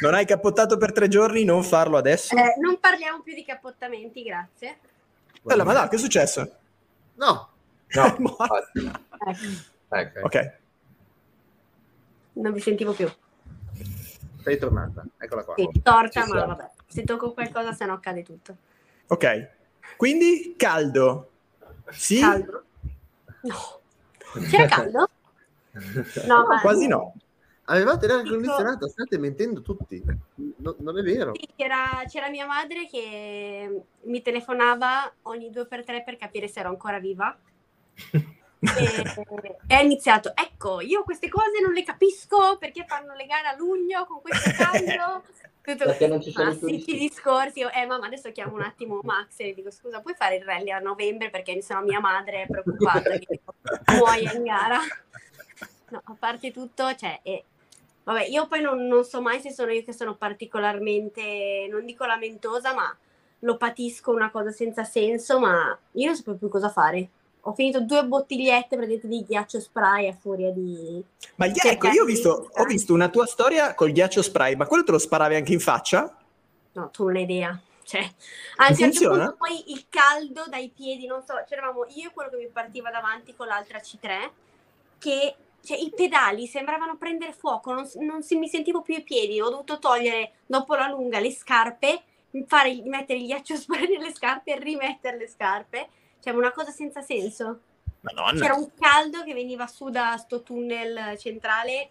Non hai cappottato per tre giorni? Non farlo adesso? Eh, non parliamo più di cappottamenti, grazie. Bella, ma no, che è successo? No, No, infatti. Ecco, Ecco. Ok. non vi sentivo più. sei tornata, eccola qua. Sì, torta, Ci ma siamo. vabbè. se tocco qualcosa, se no cade tutto. Ok, quindi caldo. Sì? Caldo? No. C'era caldo? No, ma... Quasi no. Avevate l'aria condizionata, state mentendo tutti. No- non è vero. Sì, c'era, c'era mia madre che mi telefonava ogni due per tre per capire se ero ancora viva. e, ha iniziato, ecco, io queste cose non le capisco perché fanno le gare a luglio con questo caldo. Tutto Perché non ci sono i classici discorsi. Eh, mamma, adesso chiamo un attimo Max e gli dico, scusa, puoi fare il rally a novembre perché sennò mia madre è preoccupata che muoia in gara. No, a parte tutto, cioè, e- vabbè, io poi non, non so mai se sono io che sono particolarmente, non dico lamentosa, ma lo patisco una cosa senza senso, ma io non sapevo più cosa fare. Ho finito due bottigliette praticamente di ghiaccio spray a furia di... Ma gli- ecco, io ho visto, ho eh. visto una tua storia col ghiaccio spray, ma quello te lo sparavi anche in faccia? No, tu non hai idea. Cioè, a un certo punto poi il caldo dai piedi, non so, c'eravamo io e quello che mi partiva davanti con l'altra C3, che cioè, i pedali sembravano prendere fuoco, non, non si, mi sentivo più i piedi, ho dovuto togliere dopo la lunga le scarpe, fare, mettere il ghiaccio spray nelle scarpe e rimettere le scarpe, cioè una cosa senza senso. Madonna. C'era un caldo che veniva su da sto tunnel centrale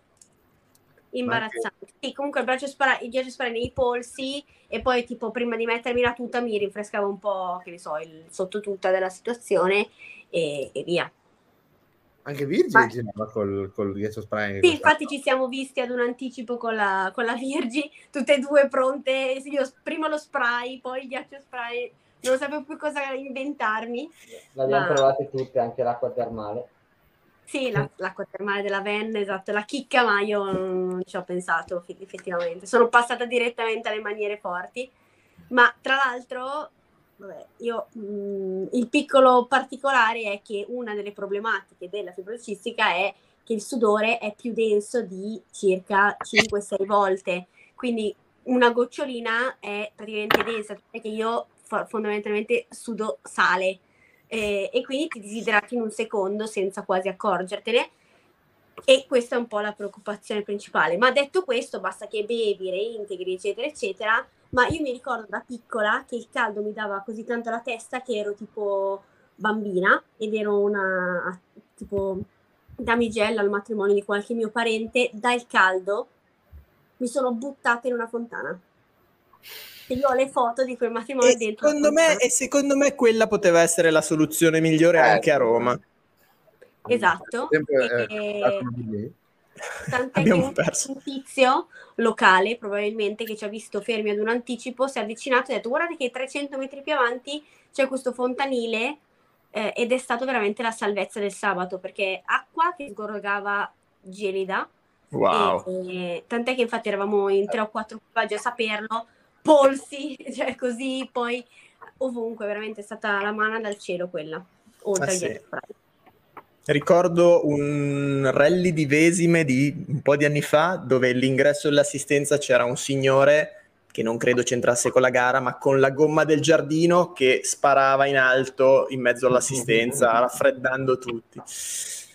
imbarazzante. Sì, comunque il braccio spara, il ghiaccio spara nei polsi e poi tipo prima di mettermi la tuta mi rinfrescavo un po', che ne so, il sottotuta della situazione e, e via. Anche Virgil Ma- girava col, col ghiaccio spray. Sì, infatti ci siamo visti ad un anticipo con la, con la Virgi, tutte e due pronte, io prima lo spray, poi il ghiaccio spray, non sapevo più cosa inventarmi. L'abbiamo Ma- provate tutte, anche l'acqua termale. Sì, la- l'acqua termale della Ven, esatto, la chicca, ma io non ci ho pensato eff- effettivamente. Sono passata direttamente alle maniere forti. Ma tra l'altro, vabbè, io, mh, il piccolo particolare è che una delle problematiche della fibrocistica è che il sudore è più denso di circa 5-6 volte. Quindi una gocciolina è praticamente densa, perché io fo- fondamentalmente sudo sale eh, e quindi ti disidrati in un secondo senza quasi accorgertene. E questa è un po' la preoccupazione principale. Ma detto questo, basta che bevi, reintegri, eccetera, eccetera. Ma io mi ricordo da piccola che il caldo mi dava così tanto la testa che ero tipo bambina ed ero una tipo damigella al matrimonio di qualche mio parente. Dal caldo mi sono buttata in una fontana. E io ho le foto di quel matrimonio E dentro. secondo, me, e secondo me quella poteva essere la soluzione migliore Eh, anche a Roma. Esatto. Sempre, E- eh, di me. Tant'è che un, perso. un tizio locale, probabilmente, che ci ha visto fermi ad un anticipo, si è avvicinato e ha detto guardate che 300 metri più avanti c'è questo fontanile eh, ed è stato veramente la salvezza del sabato perché acqua che sgorgava gelida Wow. e, e tant'è che infatti eravamo in tre o quattro equipaggi a saperlo, polsi, cioè così, poi ovunque, veramente è stata la mano dal cielo quella, oltre Ah, sì. Ricordo un rally di Vesime di un po' di anni fa dove all'ingresso dell'assistenza c'era un signore che non credo c'entrasse con la gara, ma con la gomma del giardino che sparava in alto in mezzo all'assistenza, raffreddando tutti.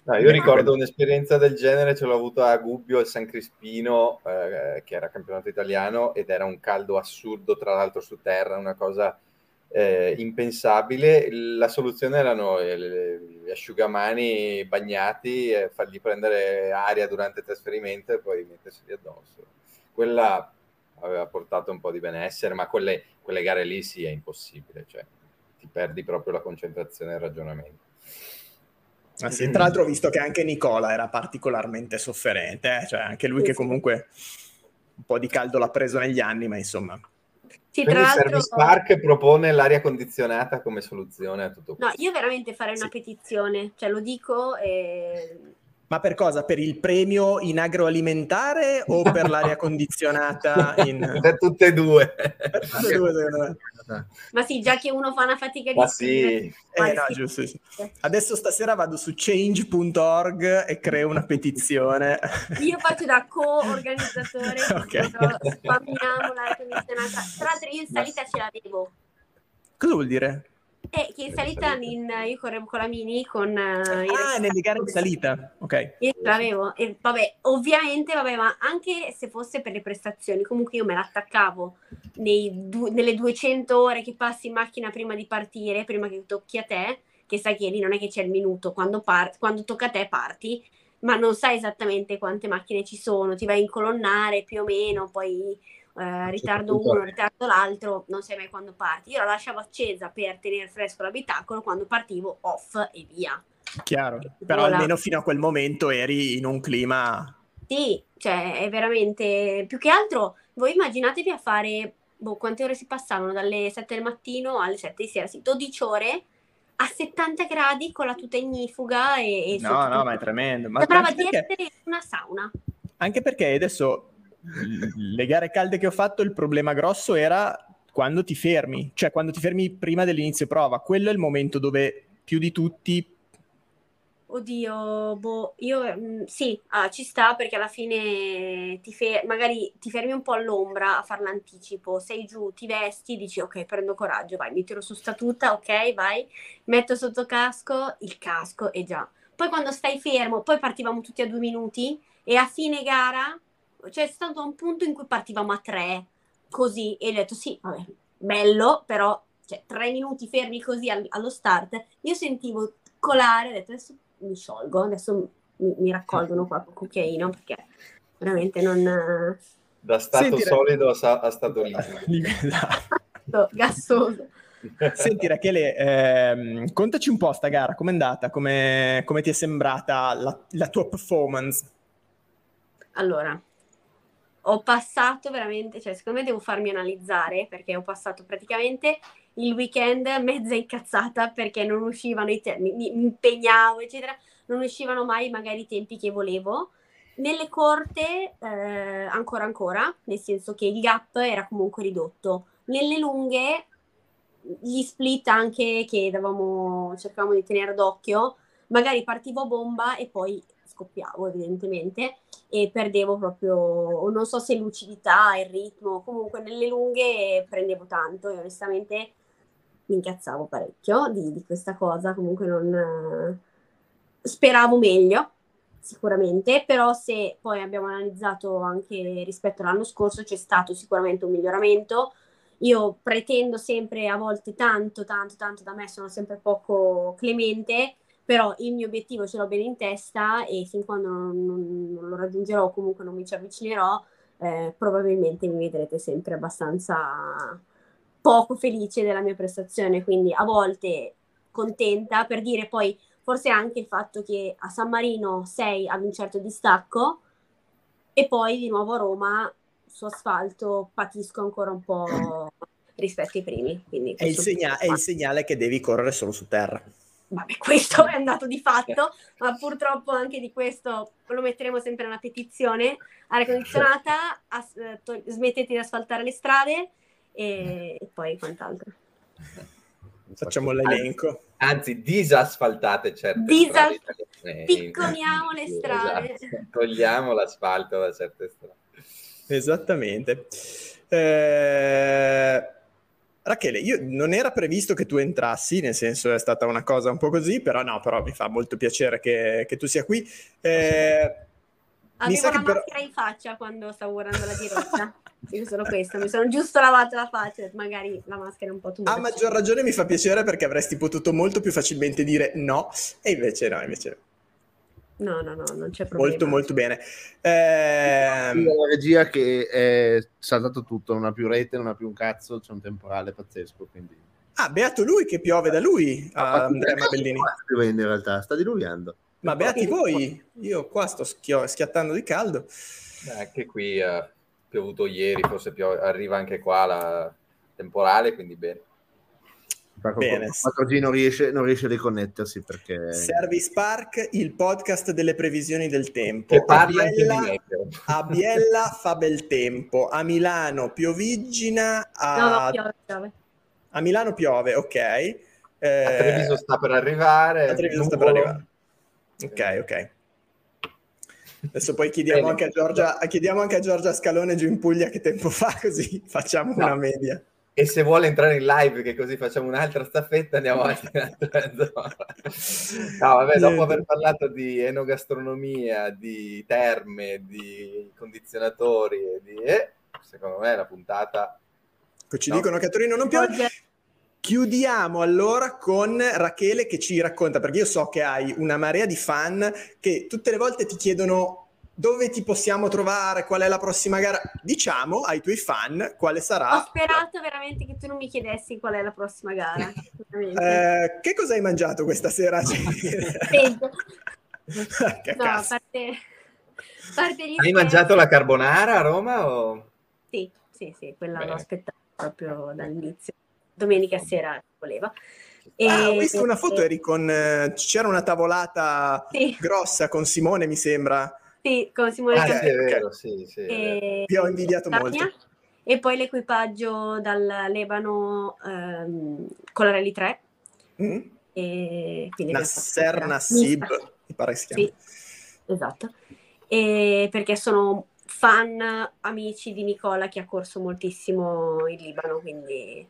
No, io ricordo un'esperienza del genere, ce l'ho avuta a Gubbio al San Crispino, eh, che era campionato italiano, ed era un caldo assurdo, tra l'altro su terra, una cosa eh, impensabile. La soluzione erano eh, gli asciugamani bagnati, eh, fargli prendere aria durante il trasferimento e poi metterseli addosso. Quella aveva portato un po' di benessere, ma quelle, quelle gare lì sì è impossibile, cioè ti perdi proprio la concentrazione e il ragionamento. Ah, sì, Tra l'altro ho visto che anche Nicola era particolarmente sofferente, eh, cioè anche lui che comunque un po' di caldo l'ha preso negli anni, ma insomma... Sì, tra l'altro... Service Park propone l'aria condizionata come soluzione a tutto No, questo. io veramente farei una Sì. petizione, cioè lo dico e... Ma per cosa? Per il premio in agroalimentare o per l'aria condizionata in... Per tutte e due. Per tutte e due, secondo me. Ma sì, già che uno fa una fatica di Ma scrivere, sì, ma Eh, no, giusto, sì. Adesso stasera vado su change.org e creo una petizione. Io faccio da co-organizzatore, Ok. proprio spammiamo l'aria condizionata. Tra l'altro io in salita ce l'avevo. Cosa vuol dire? E che in salita in- io correvo con la Mini con... eh, i Ah, nelle gare di salita. Ok. Io ce l'avevo e vabbè, ovviamente, vabbè, ma anche se fosse per le prestazioni, comunque io me l'attaccavo du- nelle 200 ore che passi in macchina prima di partire, prima che tocchi a te, che sai che lì non è che c'è il minuto, quando, par- quando tocca a te parti, ma non sai esattamente quante macchine ci sono, ti vai a incolonnare più o meno, poi eh, ritardo uno, ritardo l'altro, non sai mai quando parti. Io la lasciavo accesa per tenere fresco l'abitacolo, quando partivo off e via. Chiaro, però Ora- almeno fino a quel momento eri in un clima... Sì, cioè è veramente più che altro. Voi immaginatevi a fare boh, quante ore si passavano dalle 7 del mattino alle 7 di sera, sì, 12 ore a 70 gradi con la tuta ignifuga e, e No, no, ma è tremendo. Ma Sembrava di perché, essere una sauna. anche perché adesso le gare calde che ho fatto, il problema grosso era quando ti fermi, cioè quando ti fermi prima dell'inizio prova. Quello è il momento dove più di tutti Oddio, boh, io mm, sì, ah, ci sta perché alla fine ti fe- magari ti fermi un po' all'ombra a fare l'anticipo, sei giù, ti vesti, dici ok, prendo coraggio, vai, mi tiro su sta tuta, ok, vai, metto sotto casco, il casco e già. Poi quando stai fermo, poi partivamo tutti a due minuti e a fine gara c'è stato un punto in cui partivamo a tre, così, e ho detto sì, vabbè, bello, però cioè, tre minuti fermi così al- allo start, io sentivo colare, ho detto adesso mi sciolgo, adesso mi, mi raccolgono qua con cucchiaino perché veramente non... Da stato Senti, solido a, a stato liquido. Esatto. gassoso. Senti Rachele, ehm, contaci un po' sta gara, com'è andata? Come, come ti è sembrata la, la tua performance? Allora, ho passato veramente, cioè secondo me devo farmi analizzare perché ho passato praticamente il weekend mezza incazzata perché non uscivano i tempi, mi, mi impegnavo, eccetera, non uscivano mai magari i tempi che volevo. Nelle corte eh, ancora ancora, nel senso che il gap era comunque ridotto. Nelle lunghe gli split anche che davamo, cercavamo di tenere d'occhio, magari partivo a bomba e poi scoppiavo evidentemente e perdevo proprio, non so se lucidità, il ritmo, comunque nelle lunghe prendevo tanto e onestamente mi incazzavo parecchio di, di questa cosa, comunque non eh, speravo meglio sicuramente, però se poi abbiamo analizzato anche rispetto all'anno scorso c'è stato sicuramente un miglioramento. Io pretendo sempre a volte tanto, tanto, tanto da me, sono sempre poco clemente, però il mio obiettivo ce l'ho bene in testa e fin quando non, non- non lo raggiungerò o comunque non mi ci avvicinerò, eh, probabilmente mi vedrete sempre abbastanza poco felice della mia prestazione, quindi a volte contenta per dire poi forse anche il fatto che a San Marino sei ad un certo distacco e poi di nuovo a Roma su asfalto patisco ancora un po' rispetto ai primi. Quindi È il, segna- è il segnale che devi correre solo su terra. Vabbè, questo è andato di fatto, ma purtroppo anche di questo lo metteremo sempre nella petizione. Aria condizionata, as- eh, to- smettete di asfaltare le strade e, e poi quant'altro. Facciamo l'elenco. Anzi, disasfaltate certe Disas- strade italiane. picconiamo le strade. esatto. Togliamo l'asfalto da certe strade. Esattamente. Eh, Rachele, io non era previsto che tu entrassi, nel senso è stata una cosa un po' così, però no, però mi fa molto piacere che, che tu sia qui. Eh, Avevo la che però- maschera in faccia quando stavo guardando la diretta. Io solo questo, mi sono giusto lavata la faccia, magari la maschera è un po' too A maggior ragione mi fa piacere perché avresti potuto molto più facilmente dire no, e invece no, invece No, no, no, non c'è problema. molto molto bene. Ehm, la regia che è saltato tutto, non ha più rete, non ha più un cazzo, c'è un temporale pazzesco. Quindi... ah, beato lui che piove da lui, a Andrea Ma Mabellini. sta piovendo in realtà, sta diluviando. Ma beati voi, io qua sto schio- schiattando di caldo. Eh, Anche qui ha piovuto ieri, forse pio- arriva anche qua la temporale, quindi bene. Bene. 4G non riesce, non riesce a riconnettersi perché... Service Park, il podcast delle previsioni del tempo. Che parla a Biella, a Biella fa bel tempo, a Milano pioviggina, a, No, no, piove, a Milano piove, ok. Eh, A Treviso sta per arrivare. a Treviso sta per arrivare. Ok, ok. Adesso poi chiediamo Bene. anche, a Giorgia, chiediamo anche a Giorgia Scalone giù in Puglia che tempo fa, così facciamo No. una media. E se vuole entrare in live, che così facciamo un'altra staffetta, andiamo avanti un'altra mezz'ora. No, vabbè, dopo aver parlato di enogastronomia, di terme, di condizionatori, e di, eh, secondo me la puntata Ci No. dicono che a Torino non piove. Chiudiamo allora con Rachele che ci racconta, perché io so che hai una marea di fan che tutte le volte ti chiedono dove ti possiamo trovare, qual è la prossima gara. Diciamo ai tuoi fan quale Ho sarà. sperato veramente che tu non mi chiedessi qual è la prossima gara. Eh, che cosa hai mangiato questa sera? Peggio. che No, a cazzo. parte, parte Hai scherzi- mangiato la carbonara a Roma o... Sì, sì, sì, quella Bene. l'ho aspettata proprio dall'inizio. Domenica sera voleva. E- Ah, ho visto una foto, eri con... eh, c'era una tavolata Sì, grossa con Simone, mi sembra. Sì, con Simone Ah, sì, vero, sì, sì. E- Vi ho invidiato Catania. molto. E poi l'equipaggio dal Lebano ehm, con la Rally 3. Mm? E quindi abbiamo Nasser Nassib, mi pare che si chiami. Sì, esatto. E perché sono fan amici di Nicola che ha corso moltissimo in Libano, quindi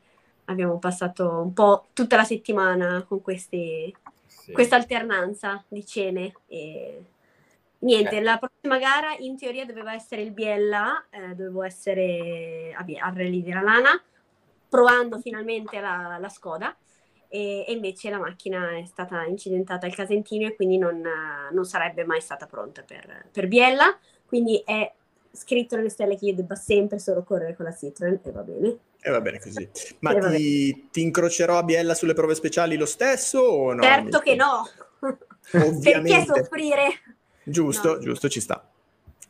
abbiamo passato un po' tutta la settimana con questi, Sì. questa alternanza di cene e niente, Eh. la prossima gara in teoria doveva essere il Biella, eh, dovevo essere a, al Rally di Ralana, provando finalmente la, la Skoda e, e invece la macchina è stata incidentata al Casentino e quindi non, non sarebbe mai stata pronta per, per Biella, quindi è scritto nelle stelle che io debba sempre solo correre con la Citroen e va bene. E va bene così. Ma Eh, vabbè. ti, ti incrocerò a Biella sulle prove speciali lo stesso o no? certo che no! Perché soffrire? Giusto, No. giusto, ci sta.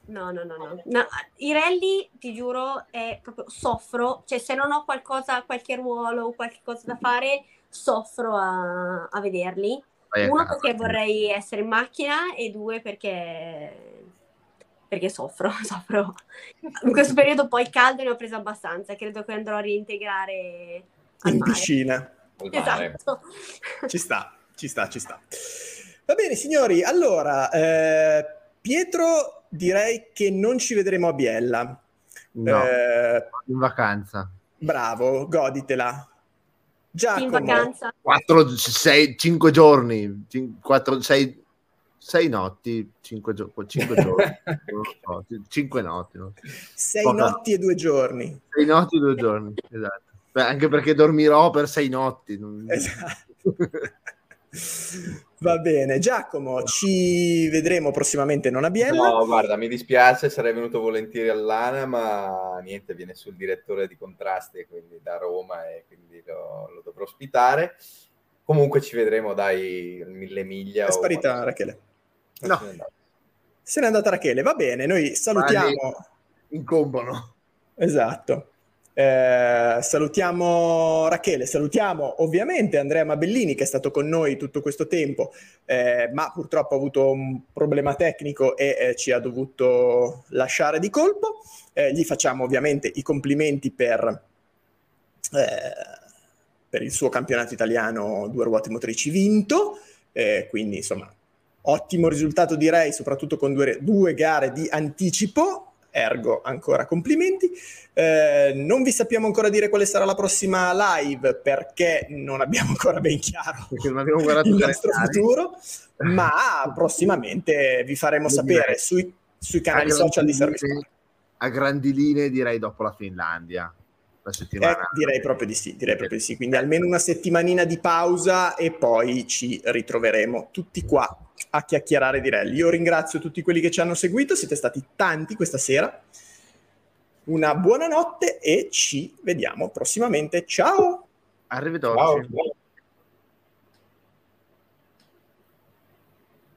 No, no, no, no, no. I rally, ti giuro, è proprio soffro, cioè se non ho qualcosa, qualche ruolo o qualche cosa da fare, soffro a, a vederli. Vai a Uno casa. perché vorrei essere in macchina e due perché perché soffro, soffro. In questo periodo poi caldo ne ho preso abbastanza, credo che andrò a reintegrare al In mare. piscina. Esatto. Ci sta, ci sta, ci sta. Va bene, signori. Allora, eh, Pietro, direi che non ci vedremo a Biella. No, Eh, in vacanza. bravo, goditela. In Giacomo, vacanza. 4, 6, 5 giorni, 4, 6, 6 notti, 5, giorni, non lo so, 5 notti, no? sei Poca- notti e due giorni. 6 notti, 2 giorni, esatto. Beh, anche perché dormirò per 6 notti. Esatto. Va bene, Giacomo, ci vedremo prossimamente non a Biella. No, guarda, mi dispiace, sarei venuto volentieri all'ANA, ma niente, viene sul direttore di contrasti, quindi da Roma, e quindi lo, lo dovrò ospitare. Comunque ci vedremo, dai, mille miglia. È sparita quando- Rachele. No. se n'è andato. Se n'è andata Rachele, va bene, noi salutiamo. Incombono. Esatto. Eh, salutiamo Rachele, salutiamo ovviamente Andrea Mabellini che è stato con noi tutto questo tempo, eh, ma purtroppo ha avuto un problema tecnico e eh, ci ha dovuto lasciare di colpo. Eh, gli facciamo ovviamente i complimenti per, eh, per il suo campionato italiano due ruote motrici vinto, quindi insomma ottimo risultato direi, soprattutto con due, due gare di anticipo, ergo ancora complimenti. Eh, non vi sappiamo ancora dire quale sarà la prossima live perché non abbiamo ancora ben chiaro il nostro futuro, ma prossimamente vi faremo sapere sui, sui canali social di Service linee- A grandi linee direi dopo la Finlandia. La Eh, settimana. direi proprio di sì, direi proprio di sì. Quindi almeno una settimanina di pausa e poi ci ritroveremo tutti qua a chiacchierare di rally. Io ringrazio tutti quelli che ci hanno seguito, siete stati tanti questa sera. Una buona notte e ci vediamo prossimamente. Ciao! Arrivederci. Ciao.